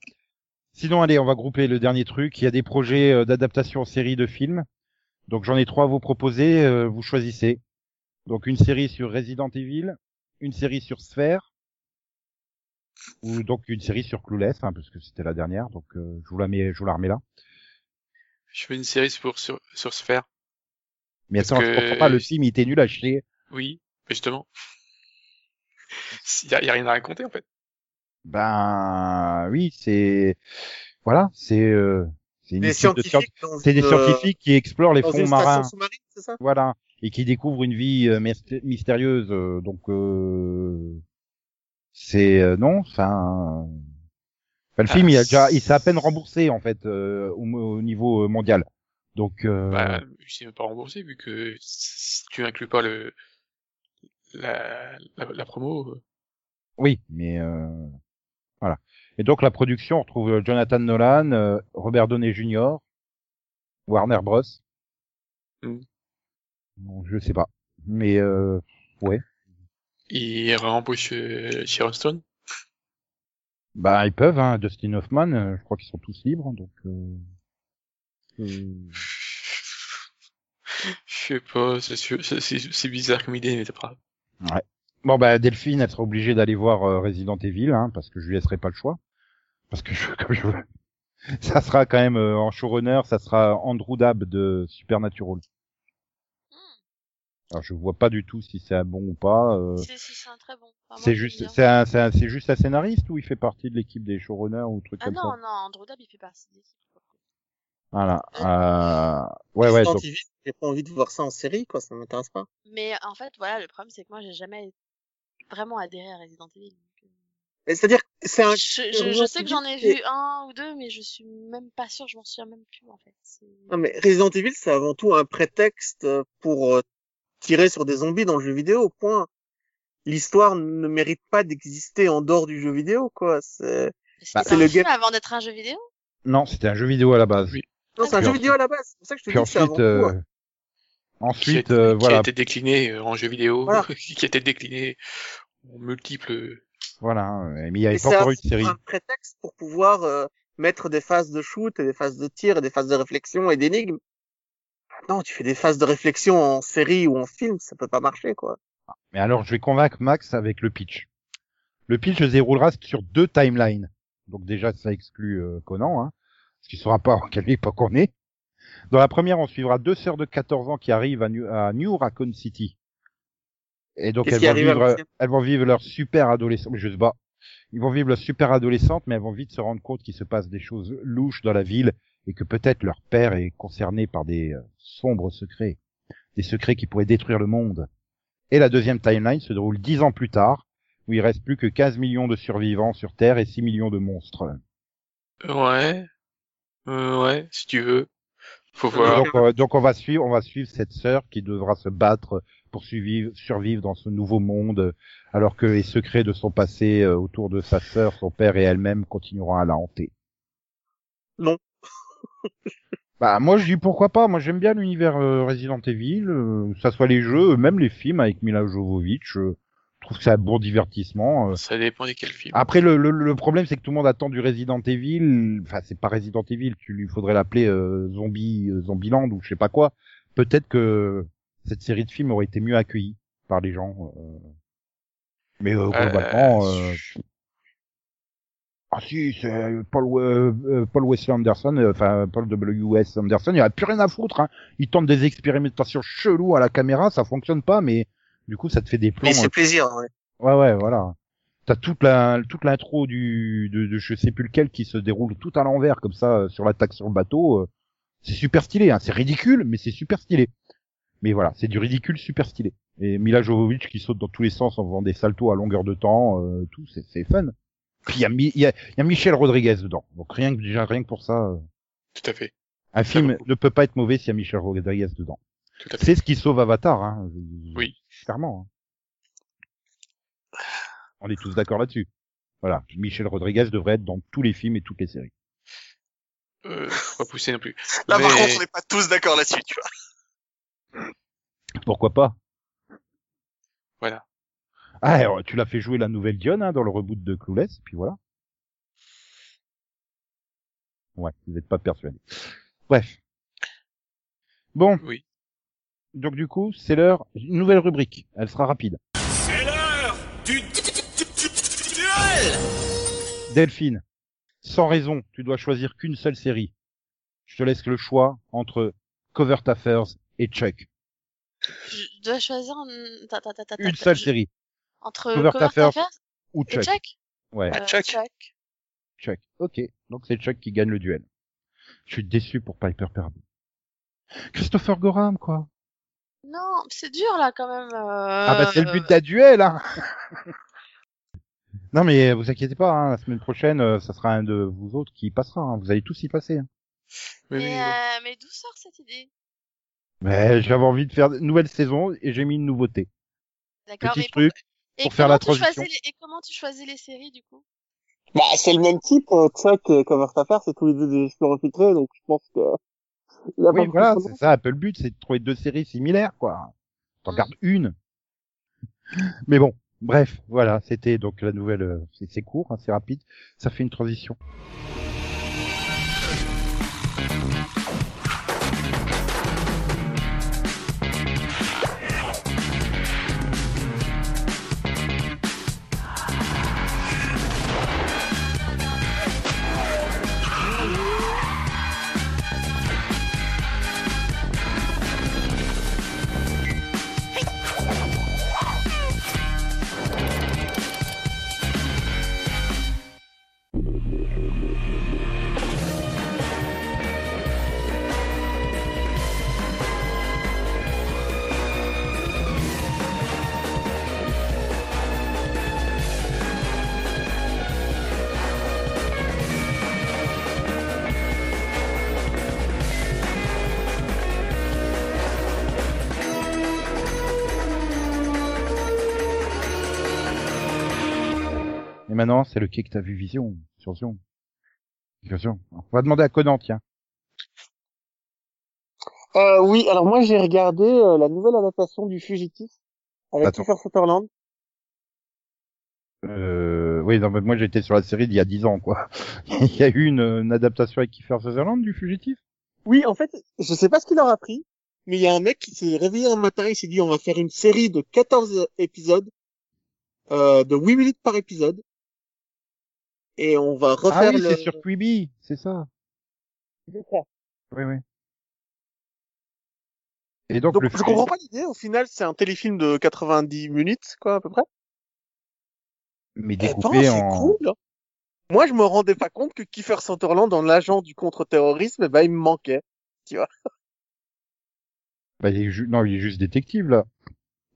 Sinon, allez, on va grouper le dernier truc. Il y a des projets euh, d'adaptation en série de films. Donc j'en ai trois à vous proposer. euh, vous choisissez. Donc une série sur Resident Evil, une série sur Sphere, ou donc une série sur Clueless, hein, parce que c'était la dernière. Donc euh, je vous la mets, je vous la remets là. Je fais une série sur, sur, sur Sphere. Mais attends, je que- comprends pas. Le film, il était nul à chier. Oui, mais justement. Il *laughs* y a, y a rien à raconter, en fait. Ben oui, c'est voilà, c'est euh, c'est une Des de scientifiques c'est des euh, scientifiques qui explorent les dans fonds marins. ça? Voilà, et qui découvre une vie euh, myst- mystérieuse. euh, donc euh, c'est euh, non, enfin, enfin, le Ah, film il a déjà, il s'est à peine remboursé en fait euh, au, au niveau euh, mondial. Donc euh, Bah, c'est même pas remboursé, vu que si tu inclus pas le, la, la, la promo, euh, oui, mais euh, voilà. Et donc la production on retrouve Jonathan Nolan, Robert Downey Jr., Warner Bros. Mm. Bon, je sais pas, mais euh, ouais. Il réembauche euh, Sharon Stone. Bah ils peuvent, hein. Dustin Hoffman, euh, je crois qu'ils sont tous libres, donc. Euh... euh, *laughs* Je sais pas, c'est bizarre comme idée, mais c'est pas grave. Bon bah Delphine, elle sera obligée d'aller voir euh, Resident Evil, hein, parce que je lui laisserai pas le choix. Parce que je, *laughs* comme je veux. Ça sera quand même euh, en showrunner, ça sera Andrew Dabb de Supernatural. Alors je vois pas du tout si c'est un bon ou pas. euh, Si, si, c'est un très bon. Enfin, c'est juste, bien. c'est un, c'est un- c'est juste un scénariste ou il fait partie de l'équipe des showrunners ou truc Ah comme non, ça? non, Andrew Dabb, il fait partie de l'équipe. Voilà. Euh... Ouais ouais. Resident Donc... Evil, J'ai pas envie de voir ça en série, quoi, ça m'intéresse pas. Mais en fait, voilà, le problème, c'est que moi, j'ai jamais vraiment adhéré à Resident Evil. euh, C'est-à-dire, c'est un, Je, je, je sais que j'en ai vu un ou deux, mais je suis même pas sûre, je m'en souviens même plus, en fait. Non, mais Resident Evil, c'est avant tout un prétexte euh, pour euh, tirer sur des zombies dans le jeu vidéo, point. L'histoire ne mérite pas d'exister en dehors du jeu vidéo, quoi. C'est, Bah, le un film game- avant d'être un jeu vidéo? Non, c'était un jeu vidéo à la base. Oui. non, c'est un jeu ensuite- vidéo à la base. C'est pour ça que je te dis c'est avant ensuite, tout. euh... euh, qui a, ensuite, été- euh, qui voilà, a été décliné euh, en jeu vidéo, Voilà. *laughs* qui a été décliné en multiples. voilà. hein, Mais il y avait Et pas encore eu de série. un prétexte pour pouvoir euh, mettre des phases de shoot et des phases de tir et des phases de réflexion et d'énigmes. Non, tu fais des phases de réflexion en série ou en film, ça peut pas marcher, quoi. Mais alors, je vais convaincre Max avec le pitch. Le pitch se déroulera sur deux timelines. Donc déjà, ça exclut euh, Conan, hein, parce qu'il saura pas en quelle époque on est. Dans la première, on suivra deux sœurs de 14 ans qui arrivent à New, à New Raccoon City. Et donc, elles vont, vivre, elles vont vivre leur super adolescence. Je sais pas. Ils vont vivre leur super adolescente, mais elles vont vite se rendre compte qu'il se passe des choses louches dans la ville et que peut-être leur père est concerné par des euh, sombres secrets. Des secrets qui pourraient détruire le monde. Et la deuxième timeline se déroule dix ans plus tard, où il reste plus que 15 millions de survivants sur Terre et 6 millions de monstres. Ouais. Euh, ouais, si tu veux. Faut voir. Donc, euh, donc on va suivre, on va suivre cette sœur qui devra se battre pour survivre, survivre dans ce nouveau monde, alors que les secrets de son passé euh, autour de sa sœur, son père et elle-même continueront à la hanter. Non. Bah moi je dis pourquoi pas. Moi j'aime bien l'univers euh, Resident Evil, euh, que ça soit les jeux, même les films avec Mila Jovovich. euh, je trouve que c'est un bon divertissement. euh. Ça dépend de quel film. Après le, le, le problème c'est que tout le monde attend du Resident Evil. Enfin c'est pas Resident Evil, tu lui faudrait l'appeler euh, Zombie euh, Zombieland ou je sais pas quoi. Peut-être que cette série de films aurait été mieux accueillie par les gens. euh. Mais euh, globalement, euh, ah si, c'est Paul, euh, euh, Paul Wesley Anderson, euh, enfin Paul W.S. Anderson, il a plus rien à foutre. Hein. Il tente des expérimentations cheloues à la caméra, ça fonctionne pas, mais du coup ça te fait des plans. Mais c'est euh, plaisir. Ouais. Ouais, ouais, voilà. T'as toute la toute l'intro du de, de je sais plus lequel qui se déroule tout à l'envers comme ça euh, sur l'attaque sur le bateau. euh, C'est super stylé, hein. c'est ridicule, mais c'est super stylé. Mais voilà, c'est du ridicule super stylé. Et Mila Jovovich qui saute dans tous les sens en faisant des saltos à longueur de temps, euh, tout, c'est fun. Puis il y a, y, a, il y a Michel Rodriguez dedans. Donc rien que déjà rien que pour ça, euh, Tout à fait. un film beaucoup. ne peut pas être mauvais s'il y a Michel Rodriguez dedans. Tout à fait. C'est ce qui sauve Avatar, hein. Oui. Clairement. hein. On est tous d'accord là-dessus. Voilà. Michel Rodriguez devrait être dans tous les films et toutes les séries. Euh, faut pas pousser non plus. Là, par contre, on n'est pas tous d'accord là-dessus, tu vois. Pourquoi pas? Voilà. Ah, alors, tu l'as fait jouer la nouvelle Dionne hein, dans le reboot de Clueless, puis voilà. Ouais, vous n'êtes pas persuadé. Bref. Bon. Oui. Donc du coup, c'est l'heure. Une nouvelle rubrique. Elle sera rapide. C'est l'heure du du- du- du- du- duel Delphine, sans raison, tu dois choisir qu'une seule série. Je te laisse le choix entre Covert Affairs et Chuck. Je dois choisir un... ta- ta- ta- ta- ta- Une seule série. Entre Covert Covert Affairs Affairs Ou et Chuck. Chuck. Ouais, Ah, Euh, Chuck. Chuck. Chuck. Ok, donc c'est Chuck qui gagne le duel. Je suis déçu pour Piper Perabo. Christopher Gorham, quoi. Non, c'est dur là quand même. Ah bah c'est le but d'un duel, hein *laughs* Non mais vous inquiétez pas, hein, la semaine prochaine, euh, ça sera un de vous autres qui y passera. hein. Vous allez tous y passer. hein. Mais, Mais, euh, mais d'où sort cette idée? Mais j'avais envie de faire une nouvelle saison et j'ai mis une nouveauté. D'accord. Petit mais truc. Pour faire la transition. les- Et comment tu choisis les séries du coup? Bah, c'est le même type, euh, Chuck et Cover Affair, c'est tous les deux des explorateurs filtrés, donc je pense que... *laughs* Pas Oui, voilà, c'est ça un peu le but, c'est de trouver deux séries similaires, quoi. T'en Mm. gardes une. Mais bon, bref, voilà, c'était donc la nouvelle. euh, c'est c'est court, hein, c'est rapide, ça fait une transition. Maintenant, c'est le quai que t'as vu Vision, sur Vision. Vision. On va demander à Conan, tiens. Euh, oui, alors moi j'ai regardé euh, la nouvelle adaptation du Fugitif avec Attends. Kiefer Sutherland. Euh, oui, non, mais moi j'étais sur la série d'il y a dix ans, quoi. *laughs* Il y a eu une, une adaptation avec Kiefer Sutherland du Fugitif Oui, en fait, je sais pas ce qu'il leur a pris, mais il y a un mec qui s'est réveillé un matin, il s'est dit on va faire une série de 14 épisodes, euh, de 8 minutes par épisode, et on va refaire Ah oui, le... c'est sur Quibi, c'est ça. Je crois. Oui, oui. Et donc, Donc, le je comprends pas l'idée, au final c'est un téléfilm de 90 minutes, quoi, à peu près. mais Eh ben, découpé c'est en... cool. Moi, je me rendais pas compte que Kiefer Sutherland, dans l'agent du contre-terrorisme, eh ben, il me manquait. Bah, il est ju- Non, il est juste détective, là.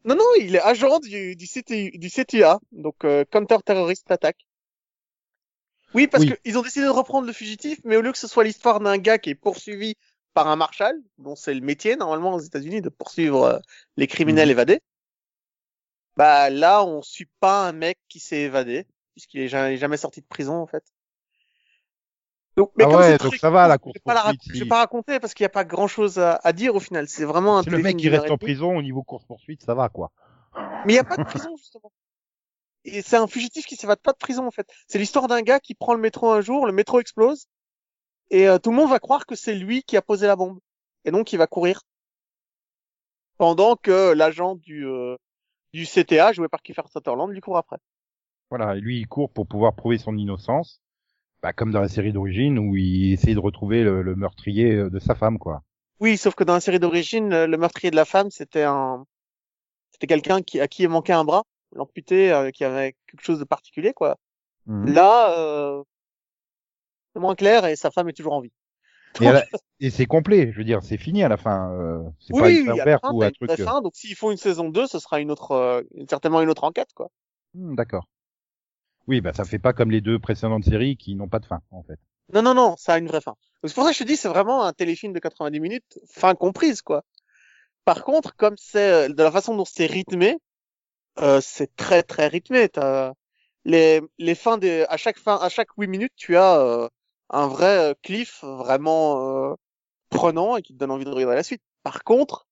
Non, non, il est agent du, du, CTU, du CTA, donc euh, Counter Terrorist Attack. Oui, parce Oui. qu'ils ont décidé de reprendre le fugitif, mais au lieu que ce soit l'histoire d'un gars qui est poursuivi par un marshal, dont c'est le métier normalement aux États-Unis de poursuivre euh, les criminels évadés. Bah là, on suit pas un mec qui s'est évadé, puisqu'il est jamais, jamais sorti de prison en fait. Donc, Ah comme ouais, donc très ça va, la court, je vais pas la course-poursuite, rac- Je vais pas raconter parce qu'il y a pas grand chose à, à dire au final. C'est vraiment un C'est le mec qui reste en prison au niveau course poursuite, ça va quoi. Mais il n'y a pas de prison, justement. Et c'est un fugitif qui s'évade pas de prison, en fait. C'est l'histoire d'un gars qui prend le métro un jour, le métro explose, et euh, tout le monde va croire que c'est lui qui a posé la bombe. Et donc, il va courir. Pendant que l'agent du, euh, du CTA, joué par Kiefer Sutherland, lui court après. Voilà, et lui il court pour pouvoir prouver son innocence, bah, comme dans la série d'origine où il essaye de retrouver le, le meurtrier euh, de sa femme quoi. Oui, sauf que dans la série d'origine, le le meurtrier de la femme, c'était un, c'était quelqu'un qui, à qui il manquait un bras, l'amputé, euh, qui avait quelque chose de particulier, quoi. Mhm. Là, euh, c'est moins clair et sa femme est toujours en vie. Et, la- et c'est complet, je veux dire, c'est fini à la fin. euh, c'est pas Oui, une fin oui, fin, ou un une truc. euh, fin, donc s'ils font une saison 2, ce sera une autre, euh, certainement une autre enquête, quoi. hmm, D'accord. Oui, bah ça fait pas comme les deux précédentes séries qui n'ont pas de fin en fait. Non, non, non, ça a une vraie fin. C'est pour ça que je te dis, c'est vraiment un téléfilm de 90 minutes, fin comprise, quoi. Par contre, comme c'est, euh, de la façon dont c'est rythmé, euh, c'est très, très rythmé. T'as les, les fins des, à chaque fin, à chaque 8 minutes, tu as, euh, un vrai euh, cliff vraiment, euh, prenant et qui te donne envie de regarder la suite. Par contre,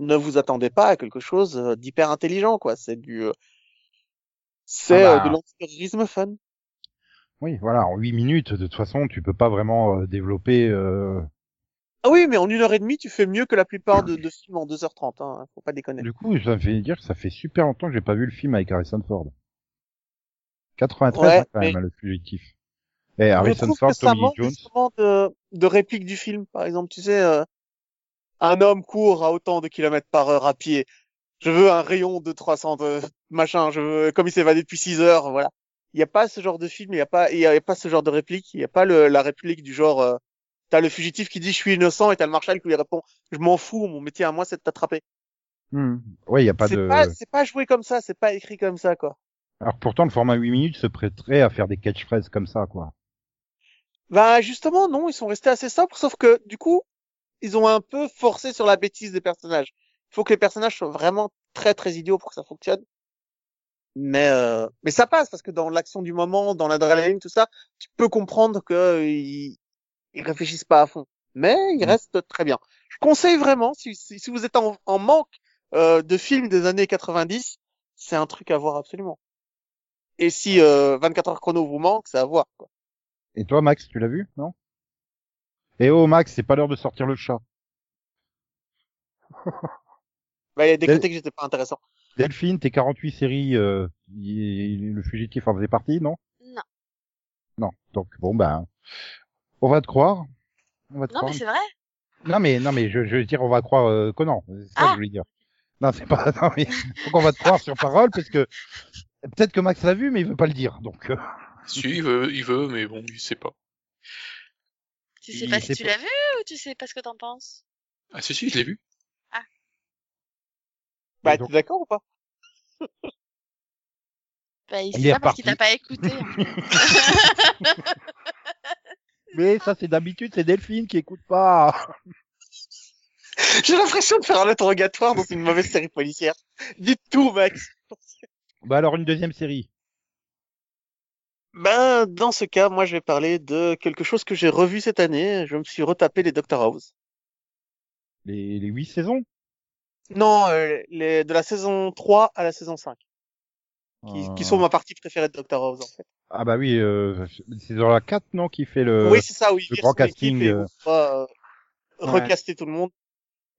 ne vous attendez pas à quelque chose d'hyper intelligent, quoi. C'est du, euh, c'est Ah euh, bah. de l'antiterrorisme fun. Oui, voilà, en 8 minutes, de toute façon, tu peux pas vraiment développer. Euh... Ah oui, mais en une heure et demie, tu fais mieux que la plupart de, de films en 2h30, hein. Faut pas déconner. Du coup, ça me fait dire que ça fait super longtemps que j'ai pas vu le film avec Harrison Ford. 93 Ouais, hein, quand même, mais- le fugitif. Je Harrison Ford, Tommy Lee Jones. justement de, de répliques du film. Par exemple, tu sais, euh, un homme court à autant de kilomètres par heure à pied. Je veux un rayon de 300 de machin. Je veux, comme il s'est évadé depuis 6 heures, voilà. Il n'y a pas ce genre de film, il n'y a pas, il y a pas ce genre de réplique, il n'y a pas le, la réplique du genre, euh, t'as le fugitif qui dit je suis innocent et t'as le marshal qui lui répond je m'en fous, mon métier à moi c'est de t'attraper. Hmm. Ouais, il y a pas C'est de. pas, c'est pas joué comme ça, c'est pas écrit comme ça, quoi. Alors pourtant, le format 8 minutes se prêterait à faire des catchphrases comme ça, quoi. Bah justement non, ils sont restés assez simples, sauf que du coup, ils ont un peu forcé sur la bêtise des personnages. Il faut que les personnages soient vraiment très très idiots pour que ça fonctionne. Mais euh, mais ça passe parce que dans l'action du moment, dans l'adrénaline, tout ça, tu peux comprendre que euh, ils, ils réfléchissent pas à fond. Mais ils restent très bien. Je conseille vraiment si si, si vous êtes en, en manque euh, de films des années 90, c'est un truc à voir absolument. Et si euh, 24 heures chrono vous manque, c'est à voir. Quoi. Et toi, Max, tu l'as vu, non? Et oh, Max, c'est pas l'heure de sortir le chat. *laughs* Bah, il a décrété Del- que j'étais pas intéressant. Delphine, tes 48 séries, euh, y- le fugitif en faisait partie, non? Non. Non. Donc bon, ben, on va te croire. On va te Non, croire. mais c'est vrai. Non, mais non, mais je, je veux dire, on va croire euh, Conan. C'est ça que Ah. je voulais dire. Non, c'est pas. *laughs* Non, mais donc on va te croire sur parole parce que peut-être que Max l'a vu, mais il veut pas le dire. Donc. euh, Si, il veut, il veut, mais bon, il sait pas. Tu sais Il pas si tu l'as vu ou tu sais pas ce que t'en penses? Ah, si, si, je l'ai vu. Bah, donc- t'es d'accord ou pas? Bah, il Il sait est pas parce qu'il t'a pas écouté. *laughs* *laughs* Mais ça, c'est d'habitude, c'est Delphine qui écoute pas. *laughs* J'ai l'impression de faire un interrogatoire dans une mauvaise série policière. Dites tout, Max. Bah alors une deuxième série. Ben, dans ce cas, moi, je vais parler de quelque chose que j'ai revu cette année. Je me suis retapé les Doctor House. Les, les huit saisons? Non, euh, les, de la saison 3 à la saison 5, qui, qui Euh, sont ma partie préférée de Doctor House, en fait. Ah bah oui, euh, c'est dans la 4, non, qui fait le. oui, c'est ça, oui. le grand casting, euh, euh, Ouais. recaster tout le monde.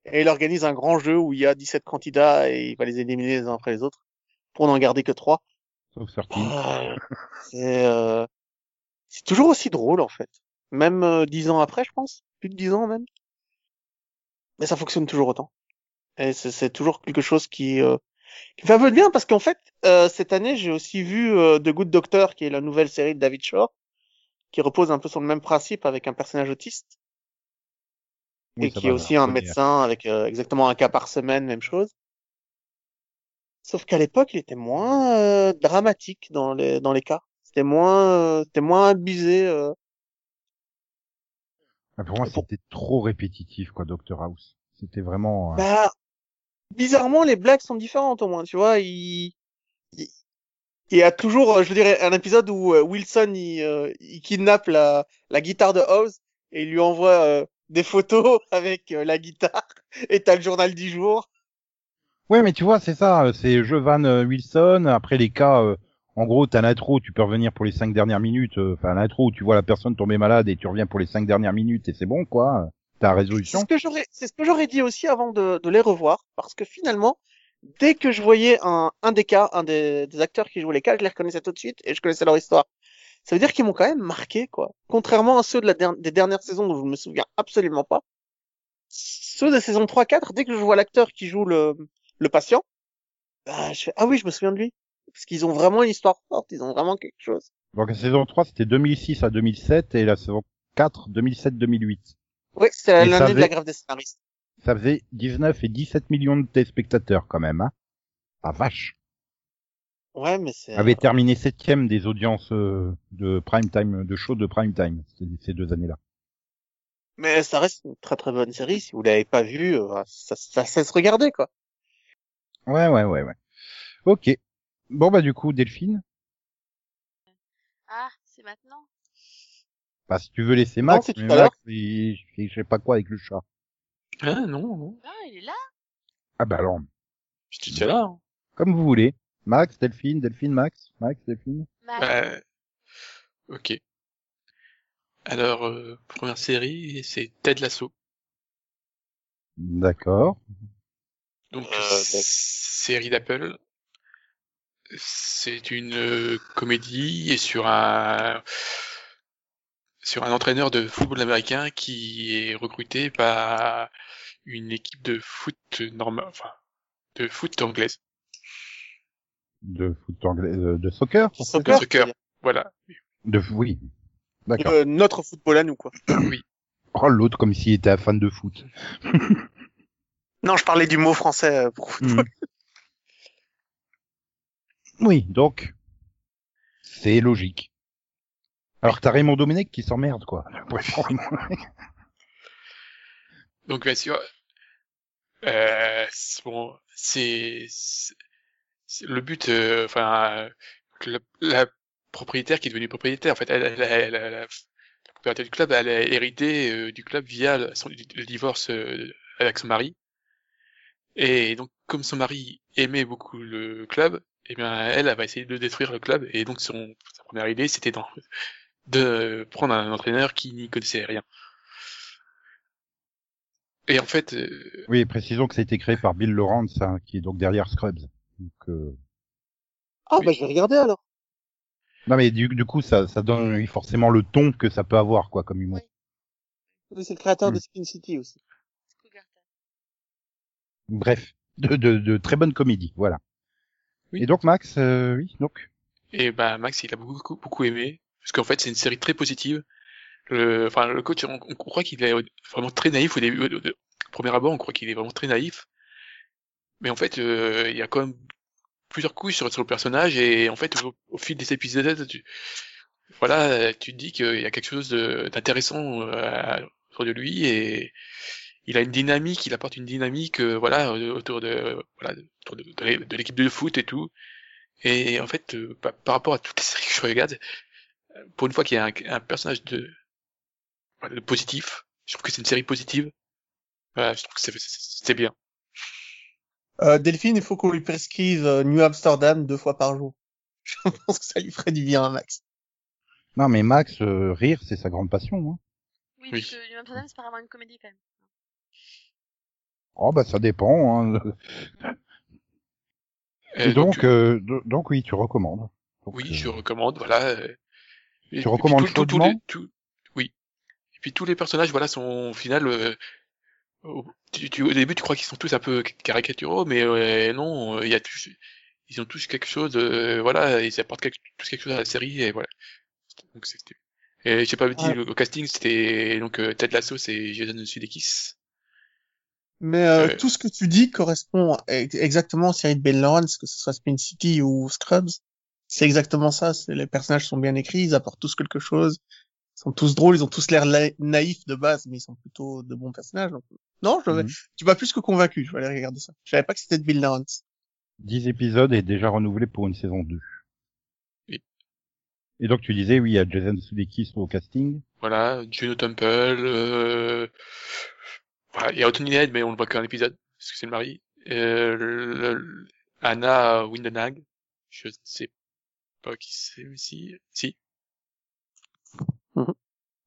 Et il organise un grand jeu où il y a 17 candidats et il va les éliminer les uns après les autres pour n'en garder que 3. Sauf sur Ah, c'est euh, c'est toujours aussi drôle en fait. Même euh, dix ans après, je pense, plus de dix ans même. Mais ça fonctionne toujours autant. Et c'est c'est toujours quelque chose qui euh, qui me bien parce qu'en fait euh, cette année j'ai aussi vu euh, The Good Doctor qui est la nouvelle série de David Shore qui repose un peu sur le même principe avec un personnage autiste Oui, et qui est aussi un connaît. médecin avec euh, exactement un cas par semaine, même chose. Sauf qu'à l'époque, il était moins euh, dramatique dans les dans les cas. C'était moins euh, c'était moins abusé. euh. Ah, Pour moi, c'était trop répétitif, quoi, Doctor House. C'était vraiment... Bah, bizarrement, les blagues sont différentes au moins, tu vois. Il, il, y a toujours, euh, je dire, un épisode où euh, Wilson il, euh, il kidnappe la, la guitare de House et il lui envoie des photos *laughs* avec la guitare et t'as le journal du jour. Ouais, mais tu vois, c'est ça. C'est je vanne euh, Wilson. Après les cas, euh, en gros, t'as l'intro, tu peux revenir pour les cinq dernières minutes. Enfin, l'intro où tu vois la personne tomber malade et tu reviens pour les cinq dernières minutes et c'est bon, quoi. Résolution. c'est ce que j'aurais dit aussi avant de, de les revoir, parce que finalement, dès que je voyais un, un des cas, un des, des acteurs qui jouaient les cas, je les reconnaissais tout de suite et je connaissais leur histoire. Ça veut dire qu'ils m'ont quand même marqué, quoi. Contrairement à ceux de la der- des dernières saisons dont je me souviens absolument pas. Ceux de saison 3-4, dès que je vois l'acteur qui joue le, le patient, bah, je fais, ah oui, je me souviens de lui. Parce qu'ils ont vraiment une histoire forte, ils ont vraiment quelque chose. Donc la saison 3, c'était 2006 à 2007 et la saison 4, 2007-2008. Oui, c'est l'année de la faisait- grève des scénaristes. Ça faisait 19 et 17 millions de téléspectateurs quand même, hein. Ah vache. Ouais, mais c'est... Avait terminé septième des audiences euh, de prime time, de show de prime time ces, deux années-là. Mais ça reste une très très bonne série. Si vous l'avez pas vue, euh, ça, ça cesse de regarder, quoi. Ouais, ouais, ouais, ouais. Ok. Bon bah du coup, Delphine, Ah, c'est maintenant. Bah si tu veux laisser Non, Max, tout mais à. Max, il, il fait je sais pas quoi avec le chat. Ah, non, non. Ah, il est là. Ah bah alors, J'étais déjà là. hein. comme vous voulez. Max, Delphine, Delphine, Max, Max, Delphine. Max. Bah, ok. Alors, euh, première série, c'est Ted Lasso. D'accord. Donc, Euh, série d'Apple. C'est une euh, comédie et sur un sur un entraîneur de football américain qui est recruté par une équipe de foot normal, enfin de foot anglaise. De foot anglais, euh, de soccer. De soccer, soccer. Voilà. De oui. D'accord. Euh, notre football à nous, quoi. *coughs* Oh l'autre comme s'il était un fan de foot. *laughs* Non, je parlais du mot français euh, pour football. Hmm. Oui, donc c'est logique. Alors t'as Raymond Domenech qui s'emmerde quoi. *laughs* Bref. *laughs* Donc bien sûr, euh, c'est bon, c'est le but, euh, enfin, la, la propriétaire qui est devenue propriétaire, en fait, elle, elle, elle- elle- la propriétaire du club, elle a hérité euh, du club via le, son- le divorce euh, avec son mari. Et donc, comme son mari aimait beaucoup le club, eh bien, elle, elle va essayer de détruire le club. Et donc, son, sa première idée, c'était d'en- de prendre un entraîneur qui n'y connaissait rien. Et en fait, euh, oui, précisons que ça a été créé par Bill Lawrence, hein, qui est donc derrière Scrubs. Donc, euh, Ah, bah, je vais regarder alors. Non mais du, du coup ça, ça donne oui, forcément le ton que ça peut avoir quoi comme humour. Oui, C'est le créateur de Spin City aussi. Bref, de, de, de très bonne comédie, voilà. Oui. Et donc Max, euh, oui, donc. Et bah Max, il a beaucoup, beaucoup aimé parce qu'en fait c'est une série très positive. Le, enfin le coach, on, croit qu'il est vraiment très naïf au début, au, premier abord, on croit qu'il est vraiment très naïf. Mais en fait, euh, il y a quand même plusieurs couches sur, sur le personnage et en fait au, fil des épisodes, tu, voilà, tu te dis qu'il y a quelque chose d'intéressant euh, autour de lui et il a une dynamique, il apporte une dynamique, euh, voilà, autour de, voilà, de, de l'é- de l'équipe de foot et tout. Et en fait, par, par rapport à toutes les séries que je regarde, pour une fois qu'il y a un, un personnage de, voilà, de positif, je trouve que c'est une série positive. Voilà, je trouve que c'est- c'est c'est bien. Euh, Delphine, il faut qu'on lui prescrive euh, New Amsterdam deux fois par jour. *laughs* Je pense que ça lui ferait du bien, Max. Non mais Max, euh, rire c'est sa grande passion. Hein. Oui, Oui. parce que New Amsterdam, c'est pas vraiment une comédie quand même. Oh bah ça dépend. Hein. Euh, Et donc, donc, euh, do- donc oui, tu recommandes. Donc, oui, euh, je recommande, voilà. Euh, et- et puis recommandes tout- tout- tout tout- oui. Et puis tous les personnages, voilà, sont au final. euh, au, tu, tu- au début, tu crois qu'ils sont tous un peu caricaturaux, mais euh, non, euh, il y a tous, ils ont tous quelque chose. euh, voilà, ils apportent quelque, tous quelque chose à la série et voilà. Donc c'était. Et j'ai pas dit Ouais. le, le casting, c'était donc euh, Ted Lasso, c'est Jason Sudeikis. Mais euh, Ouais. tout ce que tu dis correspond ex- exactement aux séries de Ben Lawrence, que ce soit Spin City ou Scrubs. C'est exactement ça. c'est- Les personnages sont bien écrits, ils apportent tous quelque chose. sont tous drôles, ils ont tous l'air la- naïfs de base, mais ils sont plutôt de bons personnages. donc- Non, je vais- Mhm. tu m'as plus que convaincu. Je vais aller regarder ça. Je savais pas que c'était de Bill Lawrence. 10 épisodes et déjà renouvelé pour une saison 2. Oui. Et donc tu disais, oui, il y a Jason Sudeikis au casting. Voilà, Juno Temple, euh... voilà, il y a Anthony Head, mais on ne voit qu'un épisode, parce que c'est le mari. Euh, le- le- Anna Windenag, je ne sais pas qui c'est, mais si, si,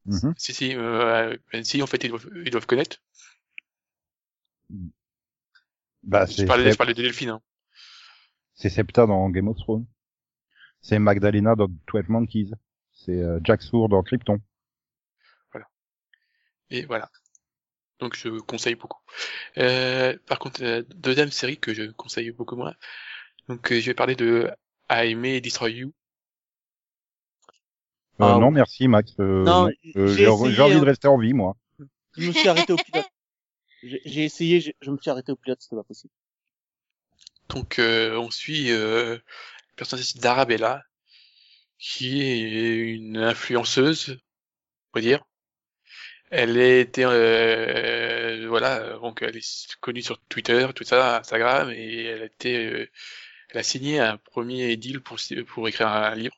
Mhm. si, si, euh, euh, si, en fait, ils doivent, ils doivent connaître. Bah, Je parlais, je Sep- parlais de Delphine, hein. c'est Septa dans Game of Thrones. C'est Magdalena dans 12 Monkeys. C'est euh, Jack Sour dans Krypton. Et voilà. Donc je conseille beaucoup. Euh, par contre, la deuxième série que je conseille beaucoup moins. Donc euh, je vais parler de I May Destroy You? Euh, Ah, non, merci Max. Euh, non. Euh, j'ai envie hein. de rester en vie, moi. Je me suis arrêté au pilote. *laughs* J'ai essayé, je me suis arrêté au pilote, c'était pas possible. Donc euh, on suit euh, le personnage d'Arabella, qui est une influenceuse, on va dire. Elle était euh, voilà, donc elle est connue sur Twitter, tout ça, Instagram, et elle a été, euh, elle a signé un premier deal pour pour écrire un livre.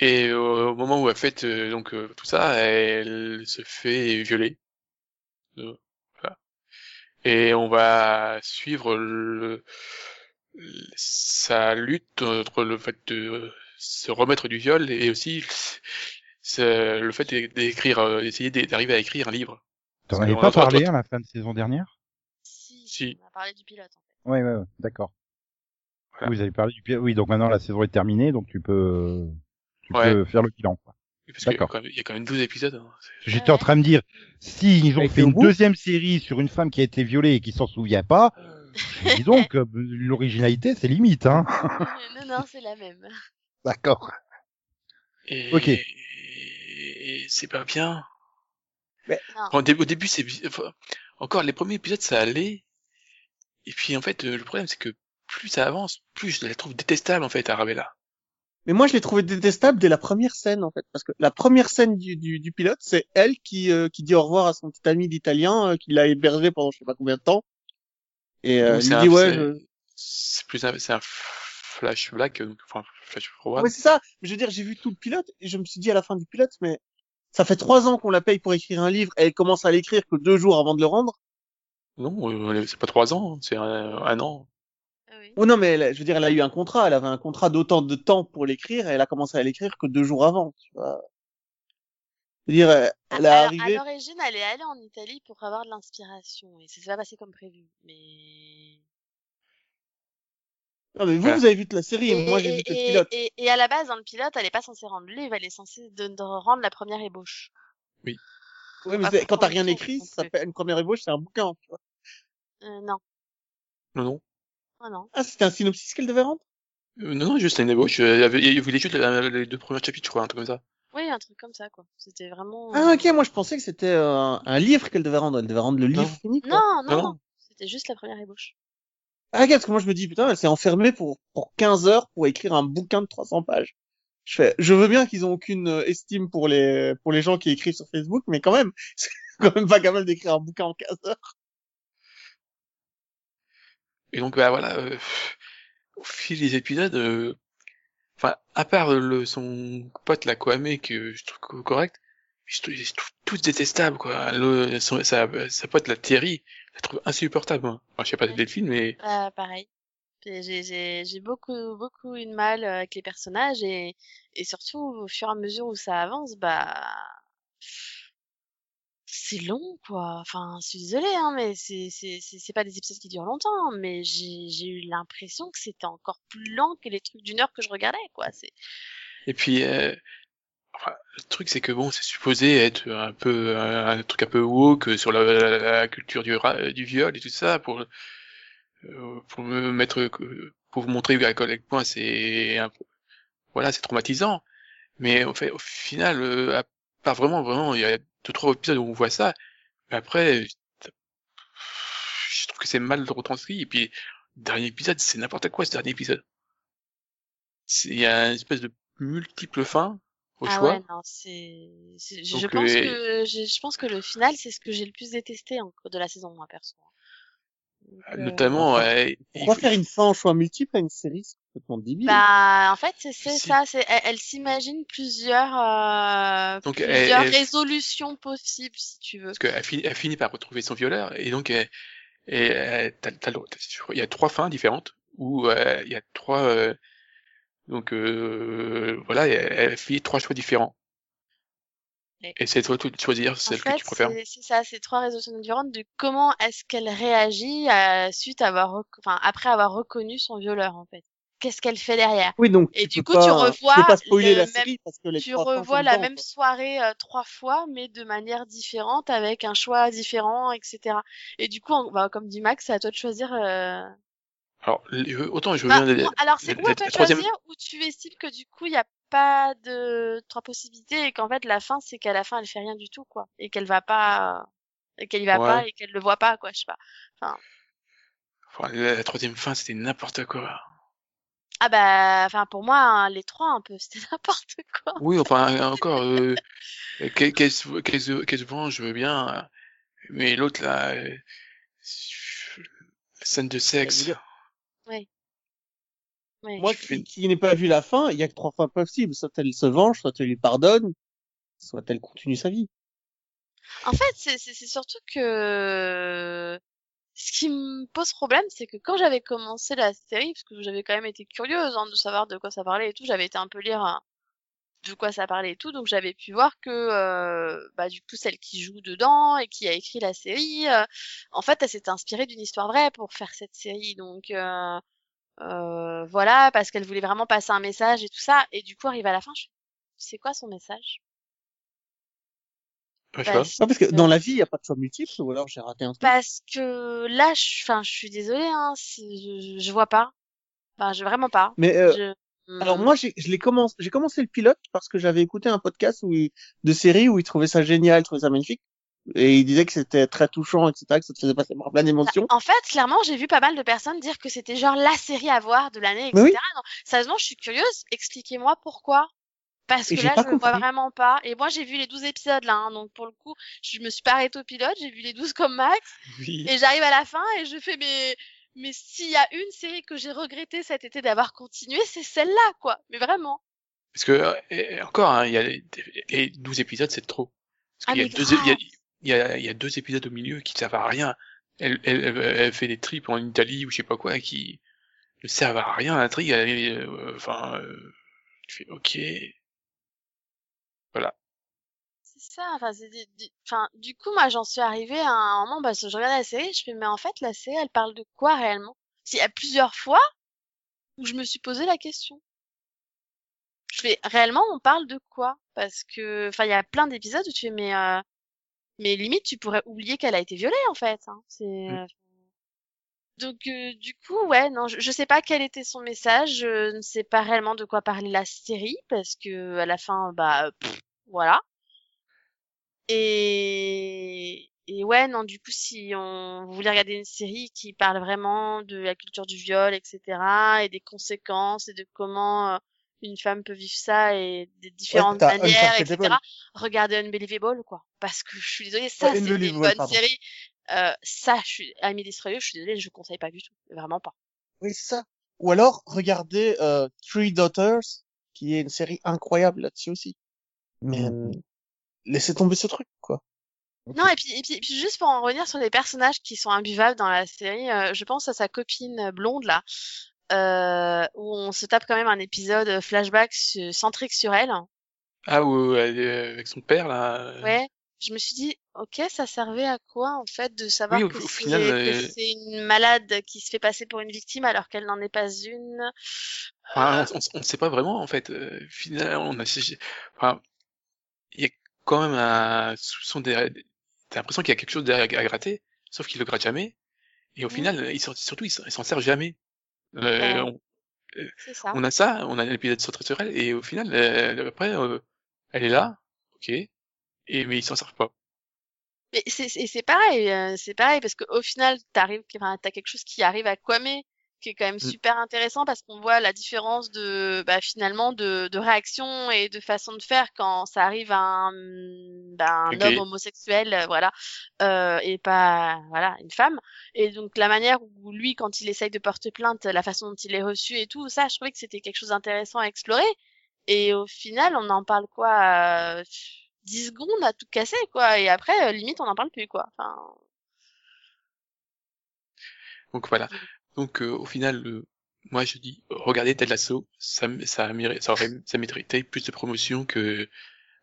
Et au moment où elle fait euh, donc euh, tout ça, elle se fait violer. Euh, voilà. Et on va suivre le, sa lutte entre le fait de se remettre du viol et aussi le fait d'écrire, d'essayer d'arriver à écrire un livre. T'en avais pas a- parlé à la fin de saison dernière? Si, Si. on a parlé du pilote en fait. Ouais, ouais, ouais, d'accord. Voilà. Vous avez parlé du. Oui, donc maintenant la saison est terminée, donc tu peux, tu Ouais. peux faire le bilan. Quoi. Parce qu'il y a D'accord. quand même- il y a quand même 12 épisodes. hein. J'étais en train de dire, si ils ont Avec fait une deuxième série sur une femme qui a été violée et qui s'en souvient pas, dis donc, euh, l'originalité, c'est limite, hein. *laughs* non, non, c'est la même. D'accord. Et, Ok. et c'est pas bien. Non. Au début, au début, c'est enfin, encore les premiers épisodes, ça allait. Et puis en fait, euh, le problème, c'est que plus ça avance, plus je la trouve détestable en fait, Arabella. Mais moi, je l'ai trouvé détestable dès la première scène, en fait, parce que la première scène du, du, du pilote, c'est elle qui, euh, qui dit au revoir à son petit ami d'italien, euh, qui l'a hébergé pendant je sais pas combien de temps. Et euh, Donc, il dit, ouais, c'est- je- C'est plus un, c'est un flashback, euh, enfin flash forward. Ouais, c'est ça. Je veux dire, j'ai vu tout le pilote et je me suis dit à la fin du pilote, mais ça fait trois ans qu'on la paye pour écrire un livre et elle commence à l'écrire que deux jours avant de le rendre. Non, euh, c'est pas trois ans, hein, c'est un, un an. Oui. Oh non, mais elle- je veux dire, elle a eu un contrat. Elle avait un contrat d'autant de temps pour l'écrire et elle a commencé à l'écrire que deux jours avant. Tu vois. Je veux dire, elle est Alors, arrivée. À l'origine, elle est allée en Italie pour avoir de l'inspiration et ça s'est pas passé comme prévu. Mais Non, mais vous, vous avez vu toute la série. et, moi, j'ai vu que le pilote. et- et à la base, dans le pilote, elle est pas censée rendre le livre, elle est censée de, de rendre la première ébauche. Ouais, mais pas c'est- pour quand t'as rien écrit, ça fait une première ébauche, c'est un bouquin. Tu vois. Euh, non, Non, non. Oh non. Ah, c'était un synopsis qu'elle devait rendre? Euh, non, non, juste une ébauche. euh, Il y avait, il voulait juste les, les deux premiers chapitres, je crois, un truc comme ça. Oui, un truc comme ça, quoi. C'était vraiment. Ah, ok. Moi, je pensais que c'était euh, un, livre qu'elle devait rendre. Elle devait rendre le livre Non. fini. quoi. Non, non, Non, non. non. C'était juste la première ébauche. Ah, regarde, parce que moi, je me dis, putain, elle s'est enfermée pour, pour 15 heures pour écrire un bouquin de 300 pages. Je fais, je veux bien qu'ils ont aucune euh, estime pour les, pour les gens qui écrivent sur Facebook, mais quand même, *laughs* c'est quand même pas capable d'écrire un bouquin en 15 heures. Et donc, bah voilà, euh, au fil des épisodes, euh, enfin, à part le, son pote, la Kwame, que je trouve correct, je trouve, je trouve tous détestables, quoi. Le, son- sa, sa pote, la Thierry, je la trouve insupportable, moi. Enfin, je sais pas Ouais. Delphine, mais Ah, pareil. J'ai beaucoup beaucoup eu de mal euh, avec les personnages et et surtout au fur et à mesure où ça avance, bah c'est long quoi. Enfin, je suis désolée hein, mais c'est c'est c'est c'est pas des épisodes qui durent longtemps, mais j'ai j'ai eu l'impression que c'était encore plus lent que les trucs d'une heure que je regardais quoi. C'est Et puis, euh, enfin, le truc, c'est que bon, c'est supposé être un peu un, truc un peu woke sur la, culture du, du viol et tout ça pour euh, pour me mettre pour vous montrer à quel point c'est un voilà, c'est traumatisant. Mais au fait, au final, euh, à vraiment, vraiment, il y a deux trois épisodes où on voit ça. Mais après, je trouve que c'est mal retranscrit. Et puis, dernier épisode, c'est n'importe quoi ce dernier épisode. C'est- Il y a une espèce de multiple fin. au ah choix. ouais, non, c'est, je, Donc, pense euh, que, je, je pense que le final, c'est ce que j'ai le plus détesté en cours de la saison, moi, perso. Donc, euh, Notamment, euh, il Pourquoi faut- faire une fin en choix multiple à une série complètement débile. Bah, en fait, c'est Si. ça, c'est, elle, elle s'imagine plusieurs, euh, Donc, plusieurs elle- résolutions possibles, si tu veux. parce qu'elle finit, elle finit par retrouver son violeur et donc et il y a trois fins différentes où euh, il y a trois euh, donc euh, voilà elle, elle fait trois choix différents Et- c'est toi de choisir En celle fait, que tu préfères c'est ça, c'est trois résolutions différentes de comment est-ce qu'elle réagit à, suite à avoir, enfin, après avoir reconnu son violeur, en fait. Qu'est-ce qu'elle fait derrière? Oui, donc Et du coup, tu pas, revois tu peux pas spoiler le la même- série parce que les tu revois la dedans, même quoi. soirée euh, trois fois, mais de manière différente, avec un choix différent, etc. Et du coup, on- bah, comme dit Max, c'est à toi de choisir. euh, alors les- autant je veux bah, bien ou- alors, c'est ou à toi de troisième- choisir, ou tu estimes que du coup, il n'y a pas de trois possibilités, et qu'en fait, la fin, c'est qu'à la fin, elle fait rien du tout, quoi. Et qu'elle va pas, et qu'elle y va Ouais. pas, et qu'elle le voit pas, quoi, je sais pas. enfin, la, la troisième fin c'était n'importe quoi Ah bah, enfin, pour moi, hein, les trois, un peu, *laughs* c'était n'importe quoi. oui enfin encore euh, *laughs* qu'elle se qu'elle se- qu'elle se venge je veux bien euh, mais l'autre là euh, scène de sexe dire, Ouais. Moi, qui, qui n'ai pas vu la fin, il y a que trois fins possibles. Soit elle se venge, soit elle lui pardonne, soit elle continue sa vie. En fait, c'est c'est- c'est surtout que ce qui me pose problème, c'est que quand j'avais commencé la série, parce que j'avais quand même été curieuse hein, de savoir de quoi ça parlait et tout, j'avais été un peu lire hein, de quoi ça parlait et tout, donc j'avais pu voir que euh, bah du coup celle qui joue dedans et qui a écrit la série, euh, en fait, elle s'était inspirée d'une histoire vraie pour faire cette série, donc euh, euh, voilà, parce qu'elle voulait vraiment passer un message et tout ça, et du coup arrive à la fin, je c'est quoi son message Ouais, je sais pas. Parce Non, parce que dans la vie, il n'y a pas de choix multiple, ou alors j'ai raté un truc. Parce que là, je, enfin, je suis désolée, hein, je, je, je vois pas. Enfin, je vraiment pas. Mais euh, Je- alors Hmm. moi, j'ai je l'ai commencé, j'ai commencé le pilote parce que j'avais écouté un podcast où il- de série où il trouvait ça génial, il trouvait ça magnifique, et il disait que c'était très touchant, etc., que ça te faisait passer par plein d'émotions. En fait, clairement, j'ai vu pas mal de personnes dire que c'était genre la série à voir de l'année, Mais etc. oui. Non, sérieusement, je suis curieuse. Expliquez-moi pourquoi. Parce Et que là, je le vois vraiment pas. Et moi, j'ai vu les 12 épisodes là, hein, donc pour le coup, je me suis pas arrêtée au pilote, j'ai vu les 12 comme Max, Oui. et j'arrive à la fin et je fais mais mais s'il y a une série que j'ai regretté cet été d'avoir continué, c'est celle-là, quoi. Mais vraiment. Parce que, euh, et encore, hein, il y a les, et 12 épisodes, c'est trop. Parce Ah, qu'il y a deux, il y a, il y a, il y a deux épisodes au milieu qui servent à rien. Elle, elle, elle, fait des trips en Italie ou je sais pas quoi qui ne servent à rien à l'intrigue. euh, Enfin, euh, tu fais ok. Ça, enfin, c'est du coup, moi, j'en suis arrivée à un moment, parce que je regardais la série, je fais, mais en fait, la série, elle parle de quoi réellement? S'il y a plusieurs fois où je me suis posé la question. Je fais, réellement, on parle de quoi? Parce que, enfin, il y a plein d'épisodes où tu fais, mais, euh, mais limite, tu pourrais oublier qu'elle a été violée, en fait, hein. C'est, euh, donc, euh, du coup, ouais, non, je, je sais pas quel était son message, je ne sais pas réellement de quoi parlait la série, parce que, à la fin, bah, pff, voilà. Et, et ouais, non, du coup, si on voulait regarder une série qui parle vraiment de la culture du viol, etc., et des conséquences, et de comment euh, une femme peut vivre ça, et des différentes manières, etc., regardez Unbelievable, quoi. Parce que je suis désolée, ça, Ouais, c'est bonnes pardon. séries. Euh, ça, je suis, Amy Destroyer, je suis désolée, je conseille pas du tout. Vraiment pas. Oui, c'est ça. Ou alors, regardez euh, Three Daughters, qui est une série incroyable là-dessus aussi. Mais euh, laissez tomber ce truc, quoi. Non, et puis, et puis, et puis juste pour en revenir sur les personnages qui sont imbuvables dans la série, euh, je pense à sa copine blonde là, euh, où on se tape quand même un épisode flashback su- centrique sur elle. Ah, ou elle est avec son père là. euh, Ouais, je me suis dit, ok, ça servait à quoi en fait de savoir Oui, au- que au c'est final, que euh, c'est une malade qui se fait passer pour une victime alors qu'elle n'en est pas une. Enfin, on, on sait pas vraiment en fait. Euh, finalement, on enfin, a quand même un soupçon derrière. T'as l'impression qu'il y a quelque chose derrière à gratter, sauf qu'il le gratte jamais. Et au Mhm. final, il s'en- surtout, il s'en sert jamais. Euh, Ouais. on, C'est ça. on a ça, on a un épisode sur sur elle, et au final, euh, après, euh, elle est là, ok, et mais ils s'en servent pas. Mais c'est pareil, euh, c'est pareil parce qu'au final, t'arrives, t'as quelque chose qui arrive à Kwame, qui est quand même Mm. super intéressant parce qu'on voit la différence de bah, finalement de, de réaction et de façon de faire quand ça arrive à un, bah, un homme homosexuel, euh, voilà, euh, et pas voilà une femme. Et donc la manière où lui, quand il essaye de porter plainte, la façon dont il est reçu et tout ça, je trouvais que c'était quelque chose d'intéressant à explorer. Et au final, on en parle quoi euh, 10 secondes à tout casser quoi et après euh, limite on n'en parle plus quoi. Enfin Donc voilà. Donc euh, au final, euh, moi je dis, regardez Ted Lasso, ça, ça, a mérité- ça aurait, ça méritait plus de promotion que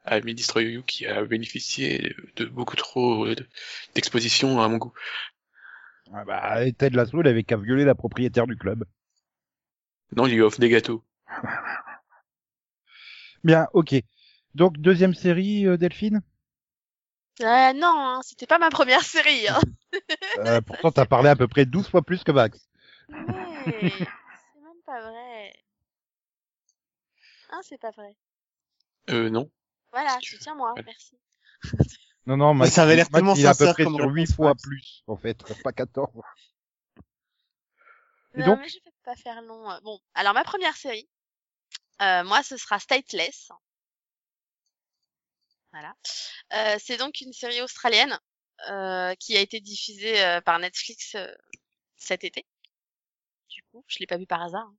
Ami Destroy You qui a bénéficié de beaucoup trop euh, de- d'exposition à mon goût. Ah bah, Ted Lasso, il avait qu'à violer la propriétaire du club. Non, il lui offre des gâteaux. *laughs* Bien, ok. Donc, deuxième série, euh, Delphine? Euh, non, hein, c'était pas ma première série. Hein. euh, Pourtant, t'as parlé à peu près 12 fois plus que Max. Ouais, *laughs* c'est même pas vrai. Hein, c'est pas vrai. Euh, non. Voilà, soutiens-moi, Ouais. merci. Non, non, Max, ça avait l'air tellement il est à peu sincère près comme sur 8 réponse, fois Max. plus, en fait, *laughs* pas 14. Et non, donc mais je vais pas faire long. euh. Bon, alors ma première série, euh, moi, ce sera Stateless. Voilà. Euh, c'est donc une série australienne euh, qui a été diffusée euh, par Netflix euh, cet été. Du coup, je l'ai pas vu par hasard. hein.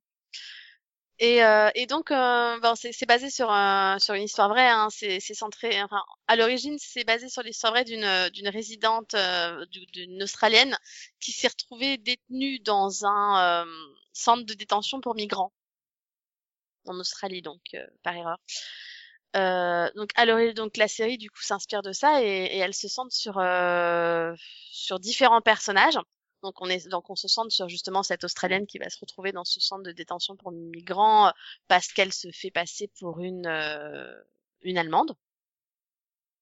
Et, euh, et donc, euh, bon, c'est basé sur un, sur une histoire vraie. Hein, c'est centré. Enfin, à l'origine, c'est basé sur l'histoire vraie d'une d'une résidente, euh, du- d'une australienne qui s'est retrouvée détenue dans un euh, centre de détention pour migrants en Australie, donc euh, par erreur. Euh, donc à l'origine, donc la série du coup s'inspire de ça et, et elle se centre sur euh, sur différents personnages. Donc on est donc on se centre sur justement cette Australienne qui va se retrouver dans ce centre de détention pour migrants euh, parce qu'elle se fait passer pour une euh, une Allemande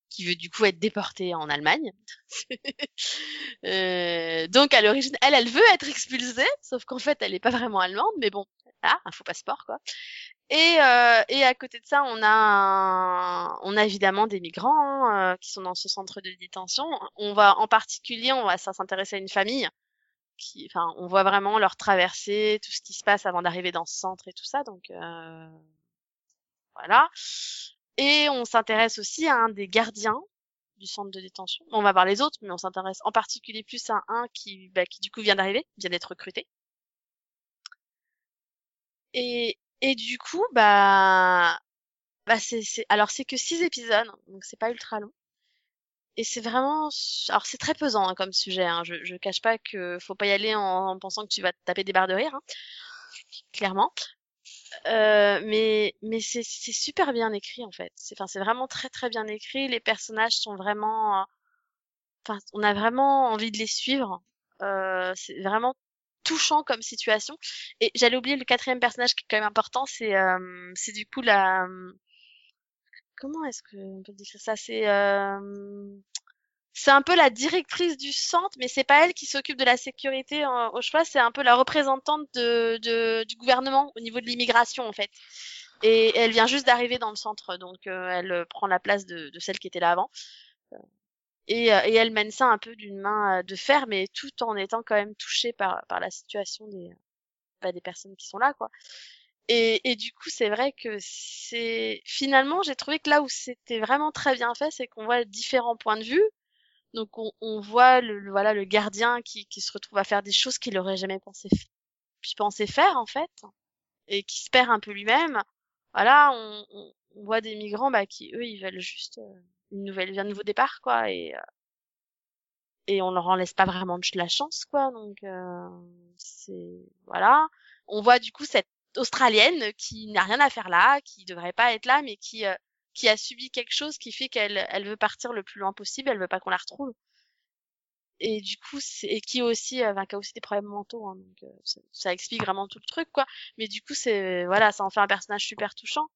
qui veut du coup être déportée en Allemagne. *laughs* Euh, donc à l'origine, elle, elle veut être expulsée, sauf qu'en fait, elle est pas vraiment allemande, mais bon, ah, un faux passeport quoi. Et, euh, et à côté de ça, on a, on a évidemment des migrants hein, euh, qui sont dans ce centre de détention. On va en particulier, on va s'intéresser à une famille on voit vraiment leur traversée, tout ce qui se passe avant d'arriver dans ce centre et tout ça. Donc euh, voilà. Et on s'intéresse aussi à un des gardiens du centre de détention. On va voir les autres, mais on s'intéresse en particulier plus à un qui, bah, qui du coup vient d'arriver, vient d'être recruté. Et, du coup, bah, bah c'est, c'est, alors c'est que six épisodes, donc c'est pas ultra long. Et c'est vraiment, alors c'est très pesant hein, comme sujet. Hein. Je, je cache pas que faut pas y aller en, en pensant que tu vas te taper des barres de rire, hein. clairement. Euh, mais mais c'est c'est super bien écrit en fait. C'est enfin c'est vraiment très très bien écrit. Les personnages sont vraiment, enfin on a vraiment envie de les suivre. Euh, c'est vraiment touchant comme situation. Et j'allais oublier le quatrième personnage qui est quand même important. C'est euh, c'est du coup la comment est-ce que on peut décrire ça? C'est euh, c'est un peu la directrice du centre, mais c'est pas elle qui s'occupe de la sécurité au choix, c'est un peu la représentante de, de, du gouvernement au niveau de l'immigration en fait. Et elle vient juste d'arriver dans le centre, donc elle prend la place de, de celle qui était là avant. Et, et elle mène ça un peu d'une main de fer, mais tout en étant quand même touchée par, par la situation des, bah, des personnes qui sont là, quoi. Et, et du coup, c'est vrai que c'est finalement, j'ai trouvé que là où c'était vraiment très bien fait, c'est qu'on voit différents points de vue. Donc on, on voit le, voilà le gardien qui, qui se retrouve à faire des choses qu'il aurait jamais pensé pensé faire en fait et qui se perd un peu lui-même. Voilà, on, on, on voit des migrants bah, qui eux ils veulent juste euh, une nouvelle un nouveau départ quoi et euh, et on leur en laisse pas vraiment de la chance quoi donc euh, c'est voilà. On voit du coup cette australienne qui n'a rien à faire là, qui devrait pas être là mais qui euh, qui a subi quelque chose qui fait qu'elle elle veut partir le plus loin possible, elle veut pas qu'on la retrouve. Et du coup, et qui aussi, euh, enfin, qui a aussi des problèmes mentaux, hein, donc euh, ça, explique vraiment tout le truc, quoi. Mais du coup, c'est voilà, ça en fait un personnage super touchant.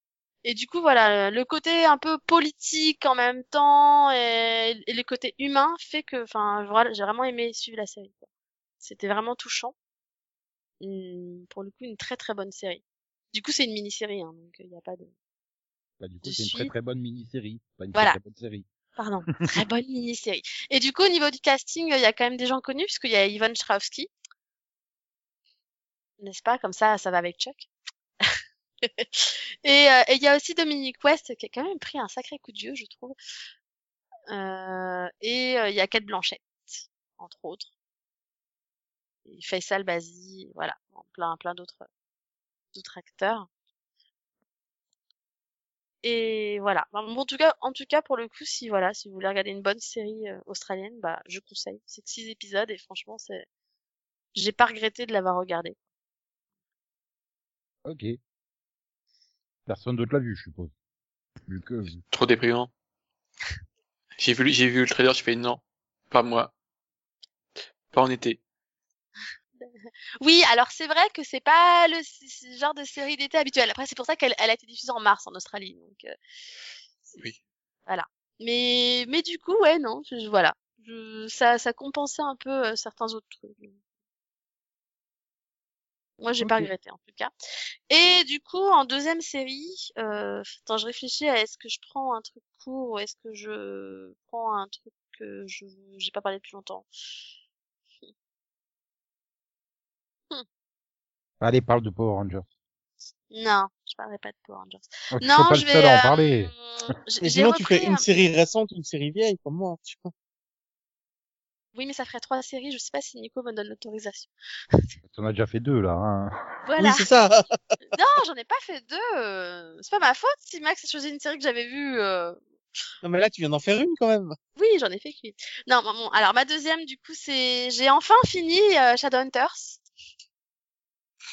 Et du coup, voilà, le côté un peu politique en même temps et, le côté humain fait que, enfin, j'ai vraiment aimé suivre la série. C'était vraiment touchant. Pour le coup, une très très bonne série. Du coup, c'est une mini-série, hein, donc il n'y a pas de. Bah, du coup, c'est une très très bonne mini-série, pas une Voilà. très, très bonne série. Pardon, *laughs* très bonne mini-série. Et du coup, au niveau du casting, il y a quand même des gens connus, puisqu'il y a Yvonne Strahovski, n'est-ce pas? Comme ça, ça va avec Chuck. *laughs* et euh, et il y a aussi Dominique West qui a quand même pris un sacré coup de vieux, je trouve. Euh, et euh, il y a Kate Blanchett, entre autres. Et Faisal Bazi, voilà, plein plein d'autres d'autres acteurs. Et voilà. Bon, en tout cas, en tout cas, pour le coup, si voilà, si vous voulez regarder une bonne série euh, australienne, bah, je conseille. C'est que six épisodes et franchement, c'est, j'ai pas regretté de l'avoir regardé. Ok. Personne d'autre l'a vu, je suppose. Vu que... Trop déprimant. J'ai vu, j'ai vu le trailer, je fais non, pas moi. Pas en été. *laughs* Oui, alors c'est vrai que c'est pas le genre de série d'été habituelle. Après, c'est pour ça qu'elle elle a été diffusée en mars en Australie. Donc, euh, Oui. mais mais du coup, ouais, non, je, je- voilà, je, ça ça compensait un peu euh, certains autres trucs. Moi, j'ai pas regretté en tout cas. Et du coup, en deuxième série, euh, attends, je réfléchis à est-ce que je prends un truc court ou est-ce que je prends un truc que je j'ai pas parlé depuis longtemps? Allez, parle de Power Rangers. Non, je parlerai pas de Power Rangers. Oh, tu Non, pas je le vais. seul à en euh, parler. j- Mais sinon, tu fais un- une série récente, une série vieille, comme moi. Tu vois. Oui, mais ça ferait trois séries. Je sais pas si Nico me donne l'autorisation. *laughs* T'en as déjà fait deux, là. Hein. Voilà. Oui, c'est ça. *laughs* non, j'en ai pas fait deux. euh, C'est pas ma faute si Max a choisi une série que j'avais vue. euh, non, mais là, tu viens d'en faire une quand même. Oui, j'en ai fait qu'une. Non, bon, bon, alors ma deuxième, du coup, c'est j'ai enfin fini euh, Shadowhunters.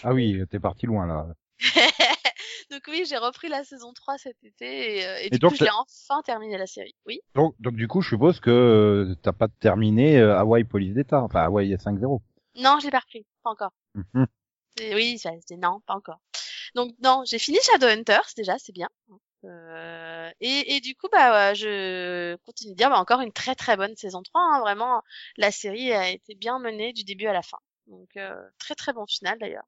Ah oui, t'es parti loin, là. *laughs* donc oui, j'ai repris la saison 3 cet été et, euh, et Et du donc, coup, je l'ai enfin terminé la série. Oui. Donc, donc du coup, je suppose que euh, t'as pas terminé euh, Hawaii Police d'État. Enfin, Hawaii 5-0. Non, je l'ai pas repris, pas encore. C'est- Oui, c'est non, pas encore. Donc non, j'ai fini Shadowhunters déjà, c'est bien. Euh, et, et du coup, bah, je continue de dire, bah, encore une très très bonne saison 3. hein, vraiment, la série a été bien menée du début à la fin. Donc euh, très très bon final d'ailleurs.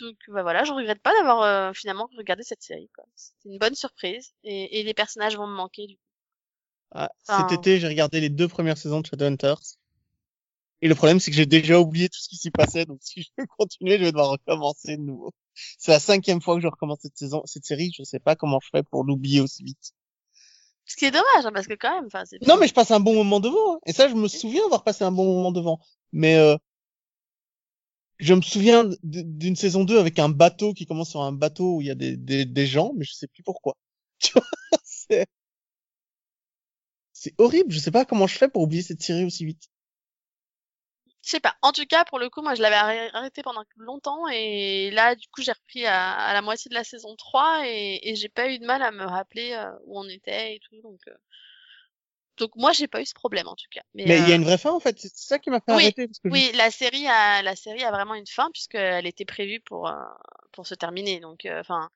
Donc bah voilà, je regrette pas d'avoir euh, finalement regardé cette série. C'était une bonne surprise et, et les personnages vont me manquer du coup. Ah, Enfin- Cet été, j'ai regardé les deux premières saisons de Shadowhunters. Et le problème, c'est que j'ai déjà oublié tout ce qui s'y passait, donc si je veux continuer, je vais devoir recommencer de nouveau. C'est la cinquième fois que je recommence cette saison, cette série, je sais pas comment je fais pour l'oublier aussi vite. Ce qui est dommage, hein, parce que quand même, enfin, c'est. Non, mais je passe un bon moment devant, hein. et ça, je me souviens avoir passé un bon moment devant. Mais euh, je me souviens d'une saison 2 avec un bateau qui commence sur un bateau où il y a des, gens, mais je sais plus pourquoi. *laughs* Tu vois, c'est c'est horrible. Je sais pas comment je fais pour oublier cette série aussi vite. Je sais pas. En tout cas, pour le coup, moi, je l'avais arrê- arrêté pendant longtemps et là, du coup, j'ai repris à, la moitié de la saison 3 et, et j'ai pas eu de mal à me rappeler euh, où on était et tout. Donc, euh, donc moi, j'ai pas eu ce problème en tout cas. Mais, il y a euh, une vraie fin en fait. C'est ça qui m'a fait Oui, arrêter parce que je- oui, la série a la série a vraiment une fin puisqu'elle était prévue pour euh, pour se terminer. Donc, euh, enfin,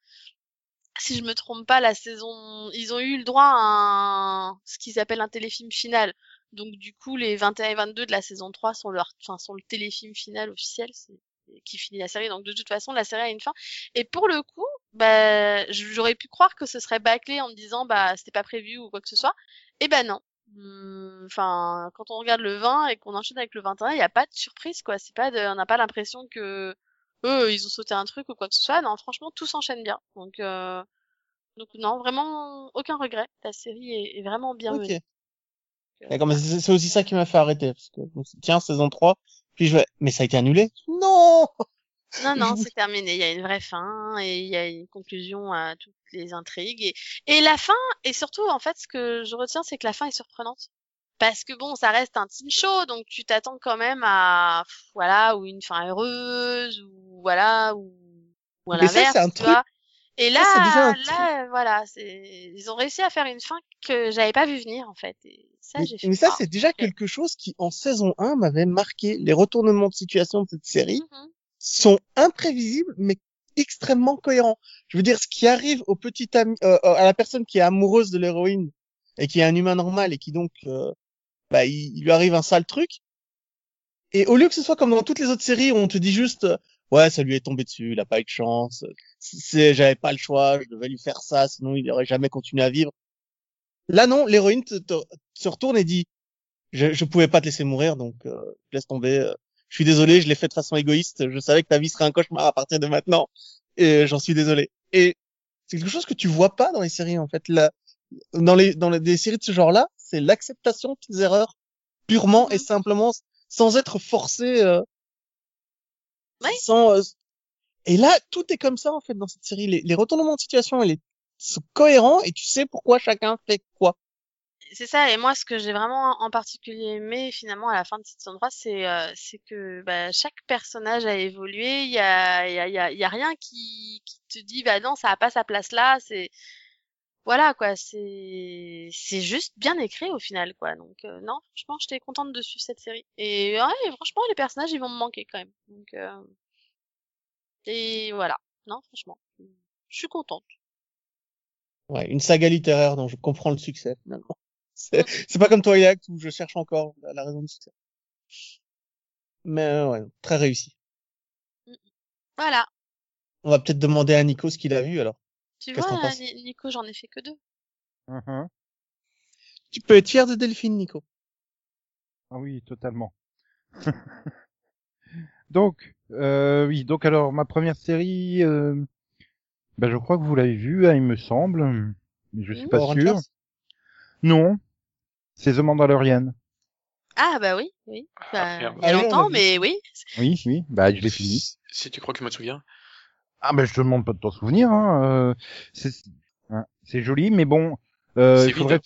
si je me trompe pas, la saison, ils ont eu le droit à un, ce qu'ils appellent un téléfilm final. Donc du coup, les 21 et 22 de la saison 3 sont leur, enfin, sont le téléfilm final officiel, qui finit la série. Donc de toute façon, la série a une fin. Et pour le coup, bah, j'aurais pu croire que ce serait bâclé en me disant, bah, c'était pas prévu ou quoi que ce soit. Et ben non. Hum, Enfin, quand on regarde le 20 et qu'on enchaîne avec le 21, il n'y a pas de surprise, quoi. C'est pas de, on n'a pas l'impression que eux, ils ont sauté un truc ou quoi que ce soit. Non, franchement, tout s'enchaîne bien. Donc, euh, donc non, vraiment aucun regret. La série est, est vraiment bien Ok. menée. D'accord, mais c'est aussi ça qui m'a fait arrêter parce que tiens saison 3 puis je vais mais ça a été annulé. Non. Non, non, *laughs* c'est terminé. Il y a une vraie fin et il y a une conclusion à toutes les intrigues. Et, et la fin, et surtout, en fait, ce que je retiens, c'est que la fin est surprenante. Parce que bon, ça reste un teen show, donc tu t'attends quand même à, voilà, ou une fin heureuse, ou voilà, ou, ou à l'inverse, truc-. Et là, ça, là, voilà, c'est, ils ont réussi à faire une fin que j'avais pas vu venir, en fait. Et ça, Mais, j'ai fait. mais ça c'est déjà quelque chose qui en saison 1 m'avait marqué. Les retournements de situation de cette série Mhm. Sont imprévisibles mais extrêmement cohérents. Je veux dire ce qui arrive au petit ami euh, à la personne qui est amoureuse de l'héroïne et qui est un humain normal et qui donc euh, bah il, lui arrive un sale truc. Et au lieu que ce soit comme dans toutes les autres séries où on te dit juste euh, ouais ça lui est tombé dessus, il a pas eu de chance, c'est j'avais pas le choix, je devais lui faire ça sinon il aurait jamais continué à vivre. Là non, l'héroïne te, te- se retourne et dit je, je pouvais pas te laisser mourir donc euh, laisse tomber, euh, je suis désolé, je l'ai fait de façon égoïste. Je savais que ta vie serait un cauchemar à partir de maintenant, et j'en suis désolé. Et c'est quelque chose que tu vois pas dans les séries en fait. Là, dans les dans les, des séries de ce genre-là, c'est l'acceptation de tes erreurs purement et Mhm. simplement, sans être forcé. Euh, Oui. Sans. euh, Et là, tout est comme ça en fait dans cette série. Les, les retournements de situation, ils sont cohérents et tu sais pourquoi chacun fait quoi. C'est ça, et moi, ce que j'ai vraiment en particulier aimé finalement à la fin de saison 3, c'est euh, que bah, chaque personnage a évolué. Il y a, y, a, y, a, y a rien qui, qui te dit, bah non, ça a pas sa place là. C'est voilà quoi, c'est c'est juste bien écrit au final quoi. Donc euh, non, franchement, j'étais contente de suivre cette série. Et ouais, franchement, les personnages, ils vont me manquer quand même. Donc euh... et voilà. Non, franchement, je suis contente. Ouais, une saga littéraire dont je comprends le succès finalement. C'est c'est pas comme Twilight où je cherche encore la, la raison du succès. Mais euh, ouais, très réussi. Voilà. On va peut-être demander à Nico ce qu'il a vu alors. Tu vois, Ni- Nico, j'en ai fait que deux. Mhm. Tu peux être fier de Delphine, Nico. Ah oui, totalement. *laughs* donc, euh, oui, donc alors ma première série, euh, ben, je crois que vous l'avez vue, hein, il me semble, mais je suis Mhm. pas sûr. Non, c'est The Mandalorian. Ah bah oui, oui. Bah, merde. il y a Ah longtemps, mais oui. Oui, oui, bah je l'ai fini. Si, si tu crois que je me souviens. Ah ben je te demande pas de t'en souvenir. Hein. euh, c'est hein, c'est joli, mais bon, euh, il faudrait.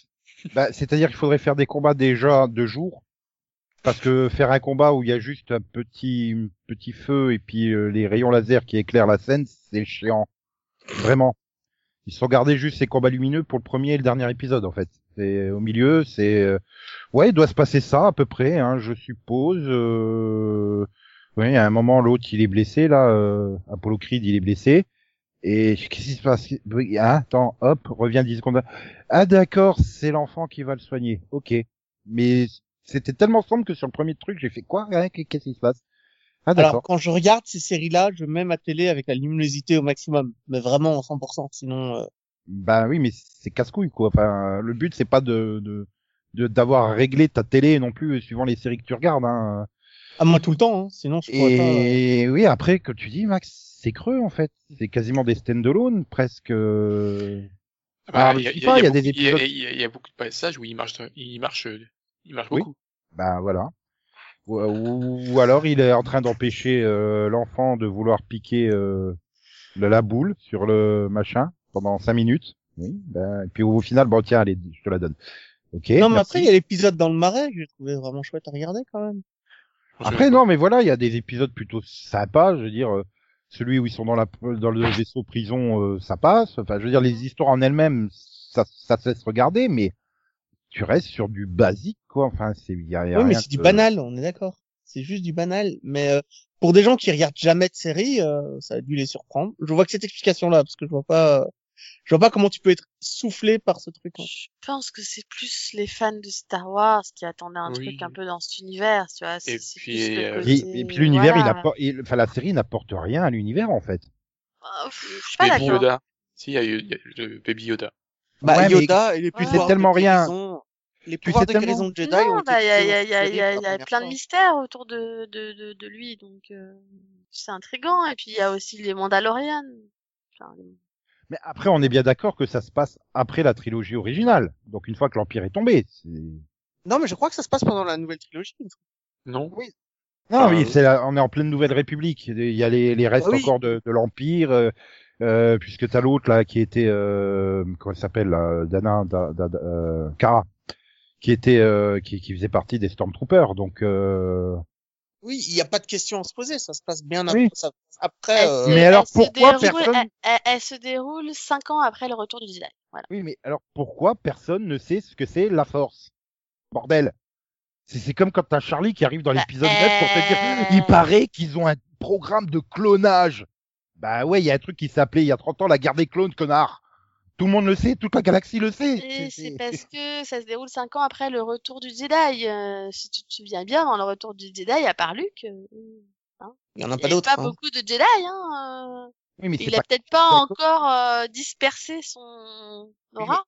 Bah, c'est-à-dire qu'il faudrait faire des combats déjà de jour, parce que faire un combat où il y a juste un petit un petit feu et puis euh, les rayons laser qui éclairent la scène, c'est chiant. Vraiment. Ils sont gardés juste ces combats lumineux pour le premier et le dernier épisode en fait. C'est au milieu, c'est euh, ouais, il doit se passer ça à peu près, hein, je suppose. Euh... Oui, à un moment l'autre il est blessé là, euh, Apollo Creed il est blessé. Et qu'est-ce qui se passe? Hein, Attends, hop, reviens 10 secondes. Ah d'accord, c'est l'enfant qui va le soigner. Ok. Mais c'était tellement sombre que sur le premier truc, j'ai fait quoi? Hein, Qu'est-ce qui se passe? Ah Alors, quand je regarde ces séries-là, je mets ma télé avec la luminosité au maximum. Mais vraiment en 100%. Sinon, euh, Bah oui, mais c'est casse-couille quoi. Enfin, le but c'est pas de de de- d'avoir réglé ta télé non plus suivant les séries que tu regardes. Hein. à moi tout le temps. Hein. Sinon, je pourrais pas. euh, Et oui, après que tu dis Max, c'est creux en fait. C'est quasiment des stand-alone presque. euh. Ah, il y a, je sais il y a- des épisodes- il y a- il y a beaucoup de passages où il marche, il marche, euh, il marche Oui. beaucoup. Bah voilà. Ou, ou- ou alors il est en train d'empêcher euh, l'enfant de vouloir piquer euh, la boule sur le machin pendant cinq minutes. Oui. Ben, et puis au final, bon tiens, allez, je te la donne. Ok. Non, mais merci. après, il y a l'épisode dans le marais que j'ai trouvé vraiment chouette à regarder quand même. Après non, mais voilà, il y a des épisodes plutôt sympas. Je veux dire, euh, celui où ils sont dans la dans le vaisseau prison, euh, ça passe. Enfin, je veux dire, les histoires en elles-mêmes, ça ça se laisse regarder, mais tu restes sur du basique quoi. Enfin, c'est il y a, y a Oui, mais c'est du banal, on est d'accord. C'est juste du banal. Mais euh, pour des gens qui regardent jamais de série, euh, ça a dû les surprendre. Je vois que cette explication-là, parce que je vois pas, euh, je vois pas comment tu peux être soufflé par ce truc. Je pense que c'est plus les fans de Star Wars qui attendaient un Oui. truc un peu dans cet univers, tu vois. C'est Et c'est puis, plus euh, côté... Et, et puis l'univers, il apporte, il- enfin la série n'apporte rien à l'univers en fait. Euh, pff, Je suis pas Baby. Yoda. Si, il y a, eu- il y a le Baby Yoda. Bah, Ouais, Yoda et les tu sais pouvoirs tellement rien. guérison- Les Tu pouvoirs sais de tellement- guérison de Jedi ont Non, bah, il y a, il y a, créés il y a, dans il y a, la il y a première plein de mystères autour de, de, de, de lui, donc euh, c'est intriguant. Et puis il y a aussi les Mandalorians. Enfin, Mais après, on est bien d'accord que ça se passe après la trilogie originale. Donc une fois que l'Empire est tombé. Non, mais je crois que ça se passe pendant la nouvelle trilogie. Non. Non, Euh, oui, c'est la- on est en pleine Nouvelle République. Il y a les, les restes oui. encore de, de l'Empire, euh, euh, puisque t'as l'autre là qui était, euh, comment elle s'appelle, là, Dana, Da- Da- Da- euh, Kara, qui était, euh, qui, qui faisait partie des Stormtroopers. Donc, euh... Oui, il n'y a pas de question à se poser. Ça se passe bien après. Oui. ça- après Elle euh, se- Mais alors, pourquoi déroule- personne- elle, elle- elle se déroule cinq ans après le retour du Jedi. Voilà. oui, mais alors pourquoi personne ne sait ce que c'est la Force? Bordel. C'est comme quand t'as Charlie qui arrive dans Bah, l'épisode 9 pour te dire, euh. il paraît qu'ils ont un programme de clonage. Bah ouais, il y a un truc qui s'appelait il y a 30 ans la guerre des clones, connard. Tout le monde le sait, toute la galaxie le sait. C'est- parce *laughs* que ça se déroule cinq ans après le retour du Jedi. Euh, si tu te souviens bien, dans le retour du Jedi, à part Luke, euh, il n'y en a il pas n'y a d'autres. pas hein. beaucoup de Jedi. Hein, euh. Oui, mais c'est Il a peut-être pas pas- encore euh, dispersé son aura.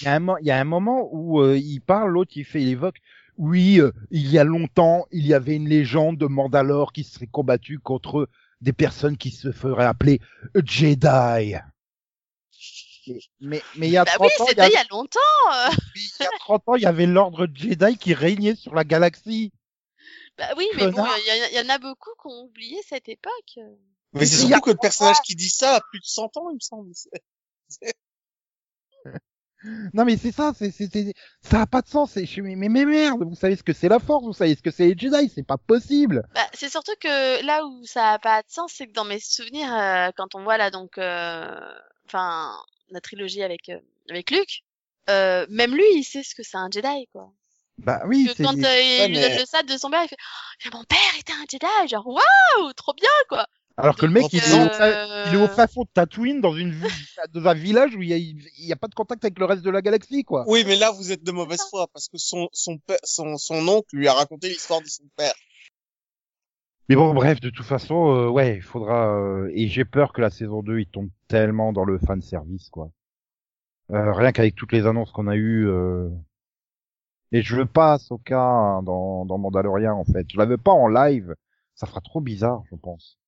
Il y, a un, mo- il y a un moment où euh, il parle, l'autre il fait, il évoque. oui, euh, il y a longtemps, il y avait une légende de Mandalore qui serait combattue contre des personnes qui se feraient appeler Jedi. Mais, mais, mais il y a Bah 30 oui, ans, il y c'était a- il y a longtemps. *laughs* euh. il y a 30 ans, il y avait l'ordre Jedi qui régnait sur la galaxie. Bah oui, mais bon, il y, en a beaucoup qui ont oublié cette époque. Mais c'est surtout que le personnage qui dit ça a plus de 100 ans, il me semble. C'est- Non mais c'est ça, c'est, c'est, c'est- ça a pas de sens. c'est- je- mais, mais, mais merde, vous savez ce que c'est la Force, vous savez ce que c'est les Jedi, c'est pas possible. Bah, c'est surtout que là où ça a pas de sens, c'est que dans mes souvenirs, euh, quand on voit là donc, euh, enfin, la trilogie avec euh, avec Luke, euh, même lui, il sait ce que c'est un Jedi, quoi. Bah oui, Que quand euh, il lui donne le sabre de son père, il fait oh, mon père était un Jedi, genre waouh, trop bien, quoi. Alors que le mec, il, est au euh, il est au fin fond de Tatooine dans une dans un village où il y a, il y a pas de contact avec le reste de la galaxie, quoi. Oui, mais là, vous êtes de mauvaise foi, parce que son, son, père- son, son oncle lui a raconté l'histoire de son père. Mais bon, bref, de toute façon, euh, ouais, il faudra. euh, et j'ai peur que la saison 2, il tombe tellement dans le fan service, quoi. Euh, rien qu'avec toutes les annonces qu'on a eues. euh, Et je veux pas Ahsoka dans, dans Mandalorian, en fait. Je la veux pas en live. Ça fera trop bizarre, je pense.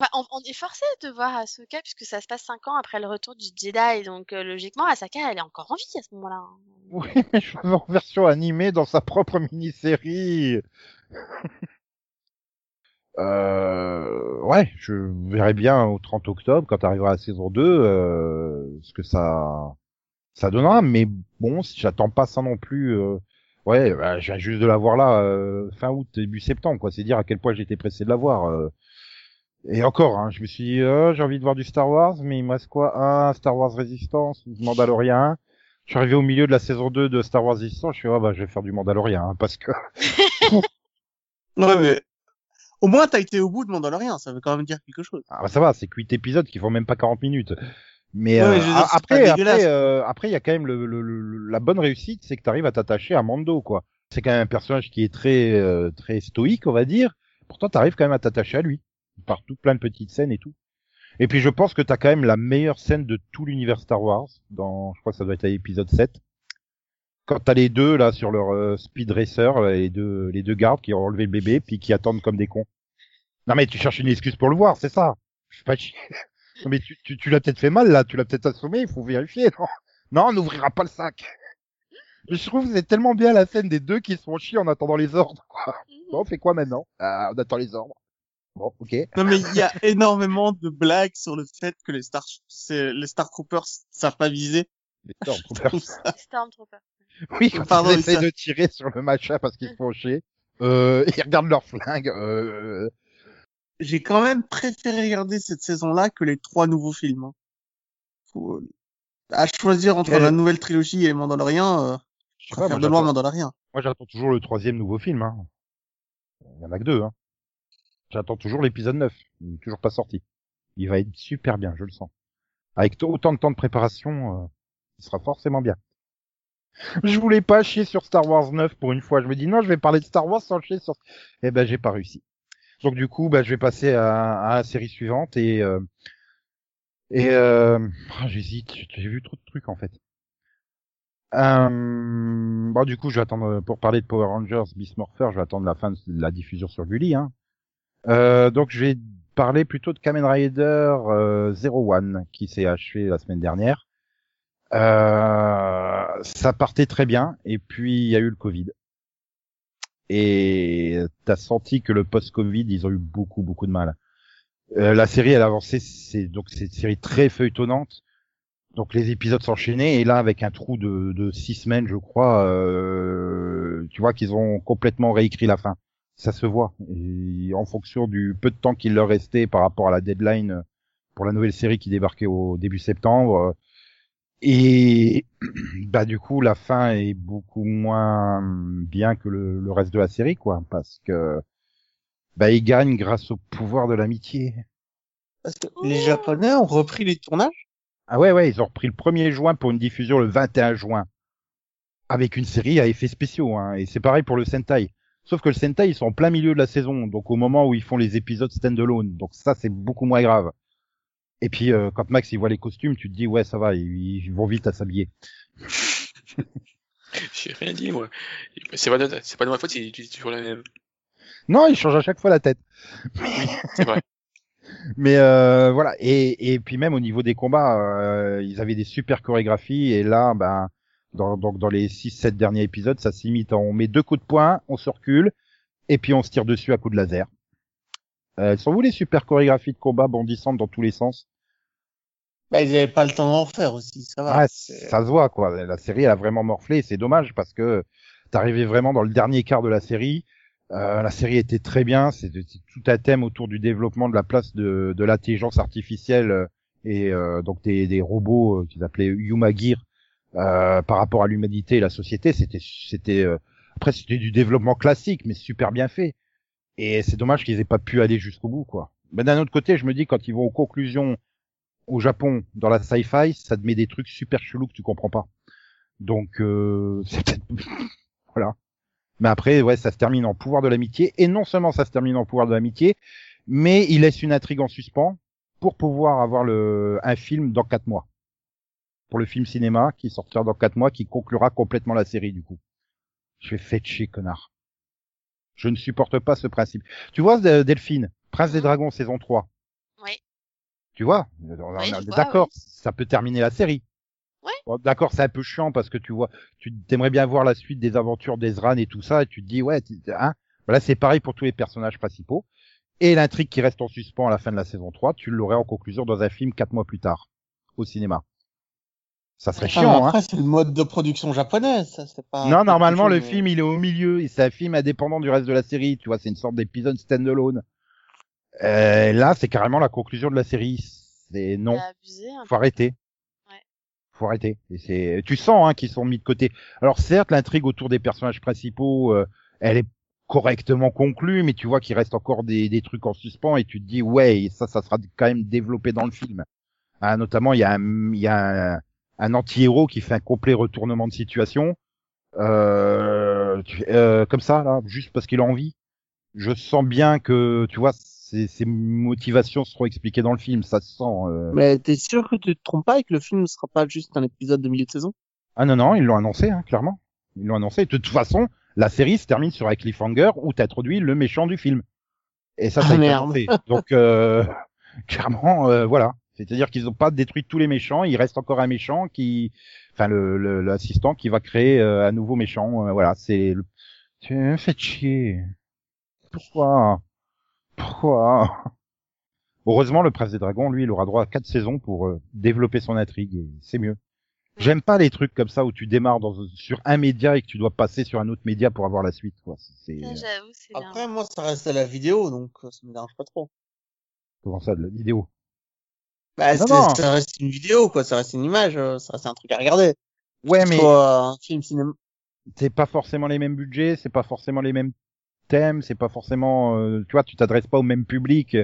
Enfin, on, on est forcé de voir Ahsoka puisque ça se passe cinq ans après le retour du Jedi, donc euh, logiquement Ahsoka elle est encore en vie à ce moment-là. Oui, *laughs* mais je veux en version animée dans sa propre mini-série. Euh, ouais, je verrai bien au 30 octobre, quand arrivera la saison 2, euh, ce que ça, ça donnera. Mais bon, si j'attends pas ça non plus, euh, ouais, bah, je viens juste de la voir là, euh, fin août, début septembre, quoi. C'est dire à quel point j'étais pressé de la voir. euh. Et encore, hein, je me suis dit, euh, j'ai envie de voir du Star Wars, mais il me reste quoi? Un Star Wars Résistance, Mandalorian. Je suis arrivé au milieu de la saison 2 de Star Wars Résistance, je suis ah bah je vais faire du Mandalorian hein, parce que *laughs* Ouais, mais au moins, t'as été au bout de Mandalorian, ça veut quand même dire quelque chose. ah, bah, ça va, c'est que 8 épisodes qui font même pas 40 minutes. Mais Ouais, euh, dire, après après euh, après il y a quand même le, le- le- la bonne réussite, c'est que tu arrives à t'attacher à Mando quoi. C'est quand même un personnage qui est très euh, très stoïque, on va dire. Pourtant tu arrives quand même à t'attacher à lui. Par tout plein de petites scènes et tout. Et puis je pense que t'as quand même la meilleure scène de tout l'univers Star Wars dans je crois que ça doit être à l'épisode 7. Quand t'as les deux là sur leur euh, speed racer, les deux les deux gardes qui ont enlevé le bébé puis qui attendent comme des cons. Non mais tu cherches une excuse pour le voir, c'est ça. Je sais pas chier. *laughs* Non mais tu, tu, tu l'as peut-être fait mal là, tu l'as peut-être assommé, il faut vérifier, non? Non, on n'ouvrira pas le sac. Mais je trouve que c'est tellement bien la scène des deux qui se font chier en attendant les ordres. Quoi. Bon, on fait quoi maintenant? Ah, On attend les ordres. Bon, ok. Non, mais il y a énormément de blagues sur le fait que les Star, c'est- les Star Troopers savent pas viser. Les Stormtroopers. *laughs* trouve ça- Stormtrooper. *laughs* Oui, quand Pardon, ils essaient de tirer sur le machin parce qu'ils se font chier. Euh, ils regardent leur flingue. Euh... J'ai quand même préféré regarder cette saison-là que les trois nouveaux films. hein. Faut- À choisir entre la nouvelle trilogie et Mandalorian, euh, Je pas, préfère moi, de loin j'attends- Mandalorian. moi, j'attends toujours le troisième nouveau film. Hein. Il y en a que deux. Hein. J'attends toujours l'épisode 9. Il est toujours pas sorti. Il va être super bien, je le sens. Avec autant de temps de préparation, euh, il sera forcément bien. Je voulais pas chier sur Star Wars 9 pour une fois. Je me dis non, je vais parler de Star Wars sans chier sur. Eh ben, j'ai pas réussi. Donc du coup, bah, je vais passer à, à la série suivante et euh, et euh, ah, j'hésite. J'ai vu trop de trucs en fait. Euh, bon, du coup, je vais attendre pour parler de Power Rangers Beast Morpher. Je vais attendre la fin de la diffusion sur Gulli. Hein. Euh, donc, je vais parler plutôt de Kamen Rider euh, Zero One qui s'est achevé la semaine dernière. Euh, ça partait très bien et puis il y a eu le Covid. Et t'as senti que le post-Covid, ils ont eu beaucoup beaucoup de mal. Euh, la série, elle a avancé, c'est donc c'est une série très feuilletonnante. Donc les épisodes s'enchaînaient et là avec un trou de, de six semaines, je crois, euh, tu vois qu'ils ont complètement réécrit la fin. Ça se voit. Et en fonction du peu de temps qu'il leur restait par rapport à la deadline pour la nouvelle série qui débarquait au début septembre. Et *clears throat* bah du coup la fin est beaucoup moins bien que le, le reste de la série, quoi, parce que bah ils gagnent grâce au pouvoir de l'amitié. Parce que les Japonais ont repris les tournages? Ah ouais, ouais, ils ont repris le 1er juin pour une diffusion le 21 juin. Avec une série à effets spéciaux, hein. Et c'est pareil pour le Sentai. Sauf que le Sentai, ils sont en plein milieu de la saison, donc au moment où ils font les épisodes stand-alone. Donc ça, c'est beaucoup moins grave. Et puis, euh, quand Max, il voit les costumes, tu te dis, ouais, ça va, ils, ils vont vite à s'habiller. *laughs* J'ai rien dit, moi. C'est pas, de- c'est pas de ma faute si tu dis toujours la même. Non, il change à chaque fois la tête. C'est vrai. *laughs* Mais euh, voilà, et, et puis même au niveau des combats, euh, ils avaient des super chorégraphies, et là, ben, dans, donc dans les 6-7 derniers épisodes, ça s'imite, on met deux coups de poing, on se recule, et puis on se tire dessus à coups de laser. Elles sont où les super chorégraphies de combat bondissantes dans tous les sens Bah, ils avaient pas le temps d'en faire aussi, ça va. Ah, C'est- ça se voit quoi. La série elle a vraiment morflé. C'est dommage parce que t'arrivais vraiment dans le dernier quart de la série. Euh, la série était très bien. C'était tout un thème autour du développement de la place de, de l'intelligence artificielle euh, et euh, donc des, des robots euh, qu'ils appelaient Humagir euh, par rapport à l'humanité et la société. C'était c'était euh, après c'était du développement classique mais super bien fait. Et c'est dommage qu'ils aient pas pu aller jusqu'au bout quoi. Mais d'un autre côté, je me dis quand ils vont aux conclusions au Japon, dans la sci-fi, ça te met des trucs super chelous que tu comprends pas. Donc, euh, *laughs* c'est peut-être... *laughs* voilà. Mais après, ouais, ça se termine en pouvoir de l'amitié. Et non seulement ça se termine en pouvoir de l'amitié, mais il laisse une intrigue en suspens pour pouvoir avoir le, un film dans quatre mois. Pour le film cinéma qui sortira dans quatre mois, qui conclura complètement la série, du coup. Je vais fait chier, connard. Je ne supporte pas ce principe. Tu vois, euh, Delphine, Prince des Dragons, saison 3. Oui. Tu vois, Oui, d'accord, oui. ça peut terminer la série. Ouais. Bon, d'accord, c'est un peu chiant parce que tu vois, tu t'aimerais bien voir la suite des aventures d'Ezran et tout ça, et tu te dis ouais, hein. Voilà, c'est pareil pour tous les personnages principaux. Et l'intrigue qui reste en suspens à la fin de la saison 3, tu l'aurais en conclusion dans un film quatre mois plus tard, au cinéma. Ça serait Enfin, chiant, hein. après, c'est le mode de production japonaise, ça, c'est pas. Non, normalement, le film, il est au milieu, et c'est un film indépendant du reste de la série, tu vois, c'est une sorte d'épisode standalone. Euh, là, c'est carrément la conclusion de la série. C'est non. Abusé faut arrêter. Ouais. Faut arrêter. Et c'est, tu sens hein, qu'ils sont mis de côté. Alors certes, l'intrigue autour des personnages principaux, euh, elle est correctement conclue, mais tu vois qu'il reste encore des, des trucs en suspens et tu te dis ouais, ça, ça sera quand même développé dans le film. Hein, notamment, il y a un, il y a un, un anti-héros qui fait un complet retournement de situation, euh, tu- euh, comme ça là, juste parce qu'il a envie. Je sens bien que tu vois, ses, ses motivations seront expliquées dans le film, ça se sent. euh. Mais t'es sûr que tu te trompes pas et que le film ne sera pas juste un épisode de milieu de saison? Ah non, non, ils l'ont annoncé, hein, clairement. Ils l'ont annoncé. De toute façon, la série se termine sur un cliffhanger où t'introduis le méchant du film. Et ça, ça Ah, a été merde. annoncé. Donc, euh, *laughs* clairement, euh, voilà. C'est-à-dire qu'ils n'ont pas détruit tous les méchants. Il reste encore un méchant qui, enfin, le le- l'assistant qui va créer euh, un nouveau méchant. Euh, voilà, c'est. Le... Tu me fais chier. Pourquoi? Pourquoi? Heureusement, le Prince des Dragons, lui, il aura droit à quatre saisons pour euh, développer son intrigue. Et c'est mieux. J'aime pas les trucs comme ça où tu démarres dans, sur un média et que tu dois passer sur un autre média pour avoir la suite. Quoi. C'est euh, J'avoue, c'est bien. Après, moi, ça reste à la vidéo, donc ça me dérange pas trop. comment ça, de la vidéo? Bah, Non, ça reste une vidéo, quoi. Ça reste une image, euh, ça reste un truc à regarder. Ouais, mais soit un film cinéma. c'est pas forcément les mêmes budgets, c'est pas forcément les mêmes thèmes, c'est pas forcément, euh, tu vois, tu t'adresses pas au même public.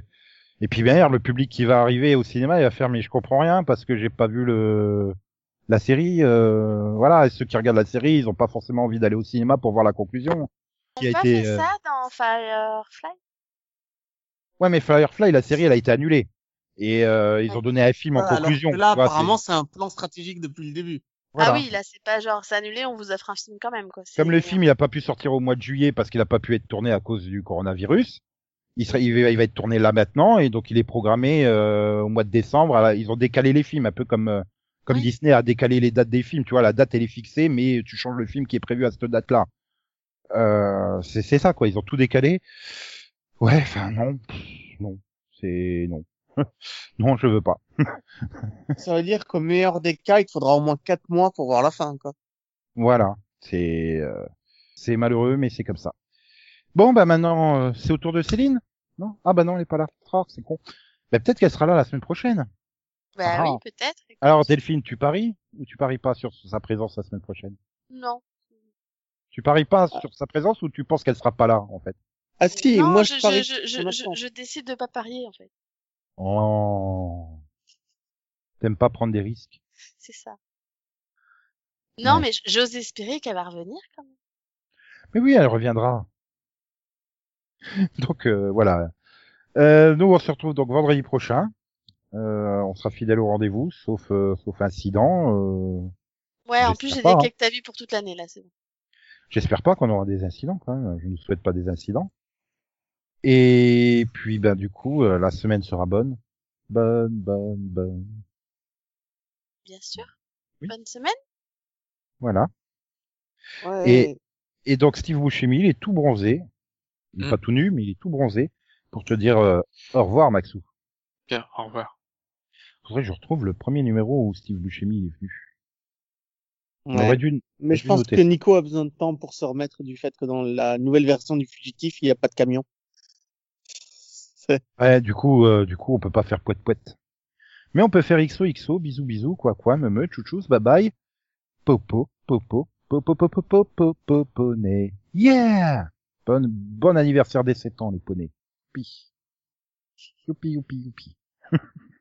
Et puis bien, le public qui va arriver au cinéma, il va faire mais je comprends rien parce que j'ai pas vu le la série. euh, voilà, et ceux qui regardent la série, ils ont pas forcément envie d'aller au cinéma pour voir la conclusion. On qui a pas été, fait euh, ça dans Firefly? Ouais, mais Firefly, la série, elle a été annulée. Et euh, ils ont donné un film en alors conclusion. que là, vois, apparemment, c'est- un plan stratégique depuis le début. voilà. Ah oui, là c'est pas genre c'est annulé, on vous offre un film quand même quoi. Comme le film, il a pas pu sortir au mois de juillet parce qu'il a pas pu être tourné à cause du coronavirus. Il, serait, il, va, il va être tourné là maintenant et donc il est programmé euh, au mois de décembre. Alors, ils ont décalé les films un peu comme euh, comme Oui. Disney a décalé les dates des films. Tu vois, la date elle est fixée, mais tu changes le film qui est prévu à cette date-là. Euh, c'est c'est ça quoi. Ils ont tout décalé. Ouais, enfin non, pff, non, c'est non, *laughs* non, je veux pas. Ça veut dire qu'au meilleur des cas, il te faudra au moins quatre mois pour voir la fin, quoi. Voilà, c'est euh, c'est malheureux, mais c'est comme ça. Bon, bah maintenant, euh, c'est au tour de Céline Non? Ah bah non, elle est pas là. Oh, c'est con. Bah peut-être qu'elle sera là la semaine prochaine. Bah Ah. oui, peut-être. écoute. Alors Delphine, tu paries ou tu paries pas sur sa présence la semaine prochaine? Non. Tu paries pas sur sa présence ou tu penses qu'elle sera pas là en fait? Ah si, non, moi je, je parie. je, je, je décide de pas parier en fait. Oh. T'aimes pas prendre des risques C'est ça. Non, Ouais. mais j'ose espérer qu'elle va revenir quand même. Mais oui, elle reviendra. *laughs* donc euh, voilà. Euh, nous on se retrouve donc vendredi prochain. Euh, on sera fidèle au rendez-vous, sauf euh, sauf incident. Euh, Ouais, en plus j'ai des hein. cakes que t'as vu pour toute l'année là, c'est bon. J'espère pas qu'on aura des incidents quand même. Je ne souhaite pas des incidents. Et puis ben du coup euh, la semaine sera bonne, bonne, bonne, bonne. Bien sûr. Oui. Bonne semaine. Voilà. Ouais. Et- Et donc Steve Buscemi, il est tout bronzé. Il est Mm. pas tout nu, mais il est tout bronzé pour te dire euh, au revoir Maxou. Bien, au revoir. Faudrait que je retrouve le premier numéro où Steve Buscemi est venu. On Ouais. aurait dû. Mais je pense que Nico a besoin de temps pour se remettre du fait que dans la nouvelle version du fugitif, il n'y a pas de camion. *laughs* Ouais, du coup, euh, du coup, on peut pas faire poète poète. Mais on peut faire XOXO, bisous bisous, quoi quoi, me me, chouchous, bye bye, popo, popo, popo, popo, popo, popo, poney. Yeah! Bon, bon anniversaire des 7 ans, les poneys. Youpi. Youpi, youpi, youpi. *laughs*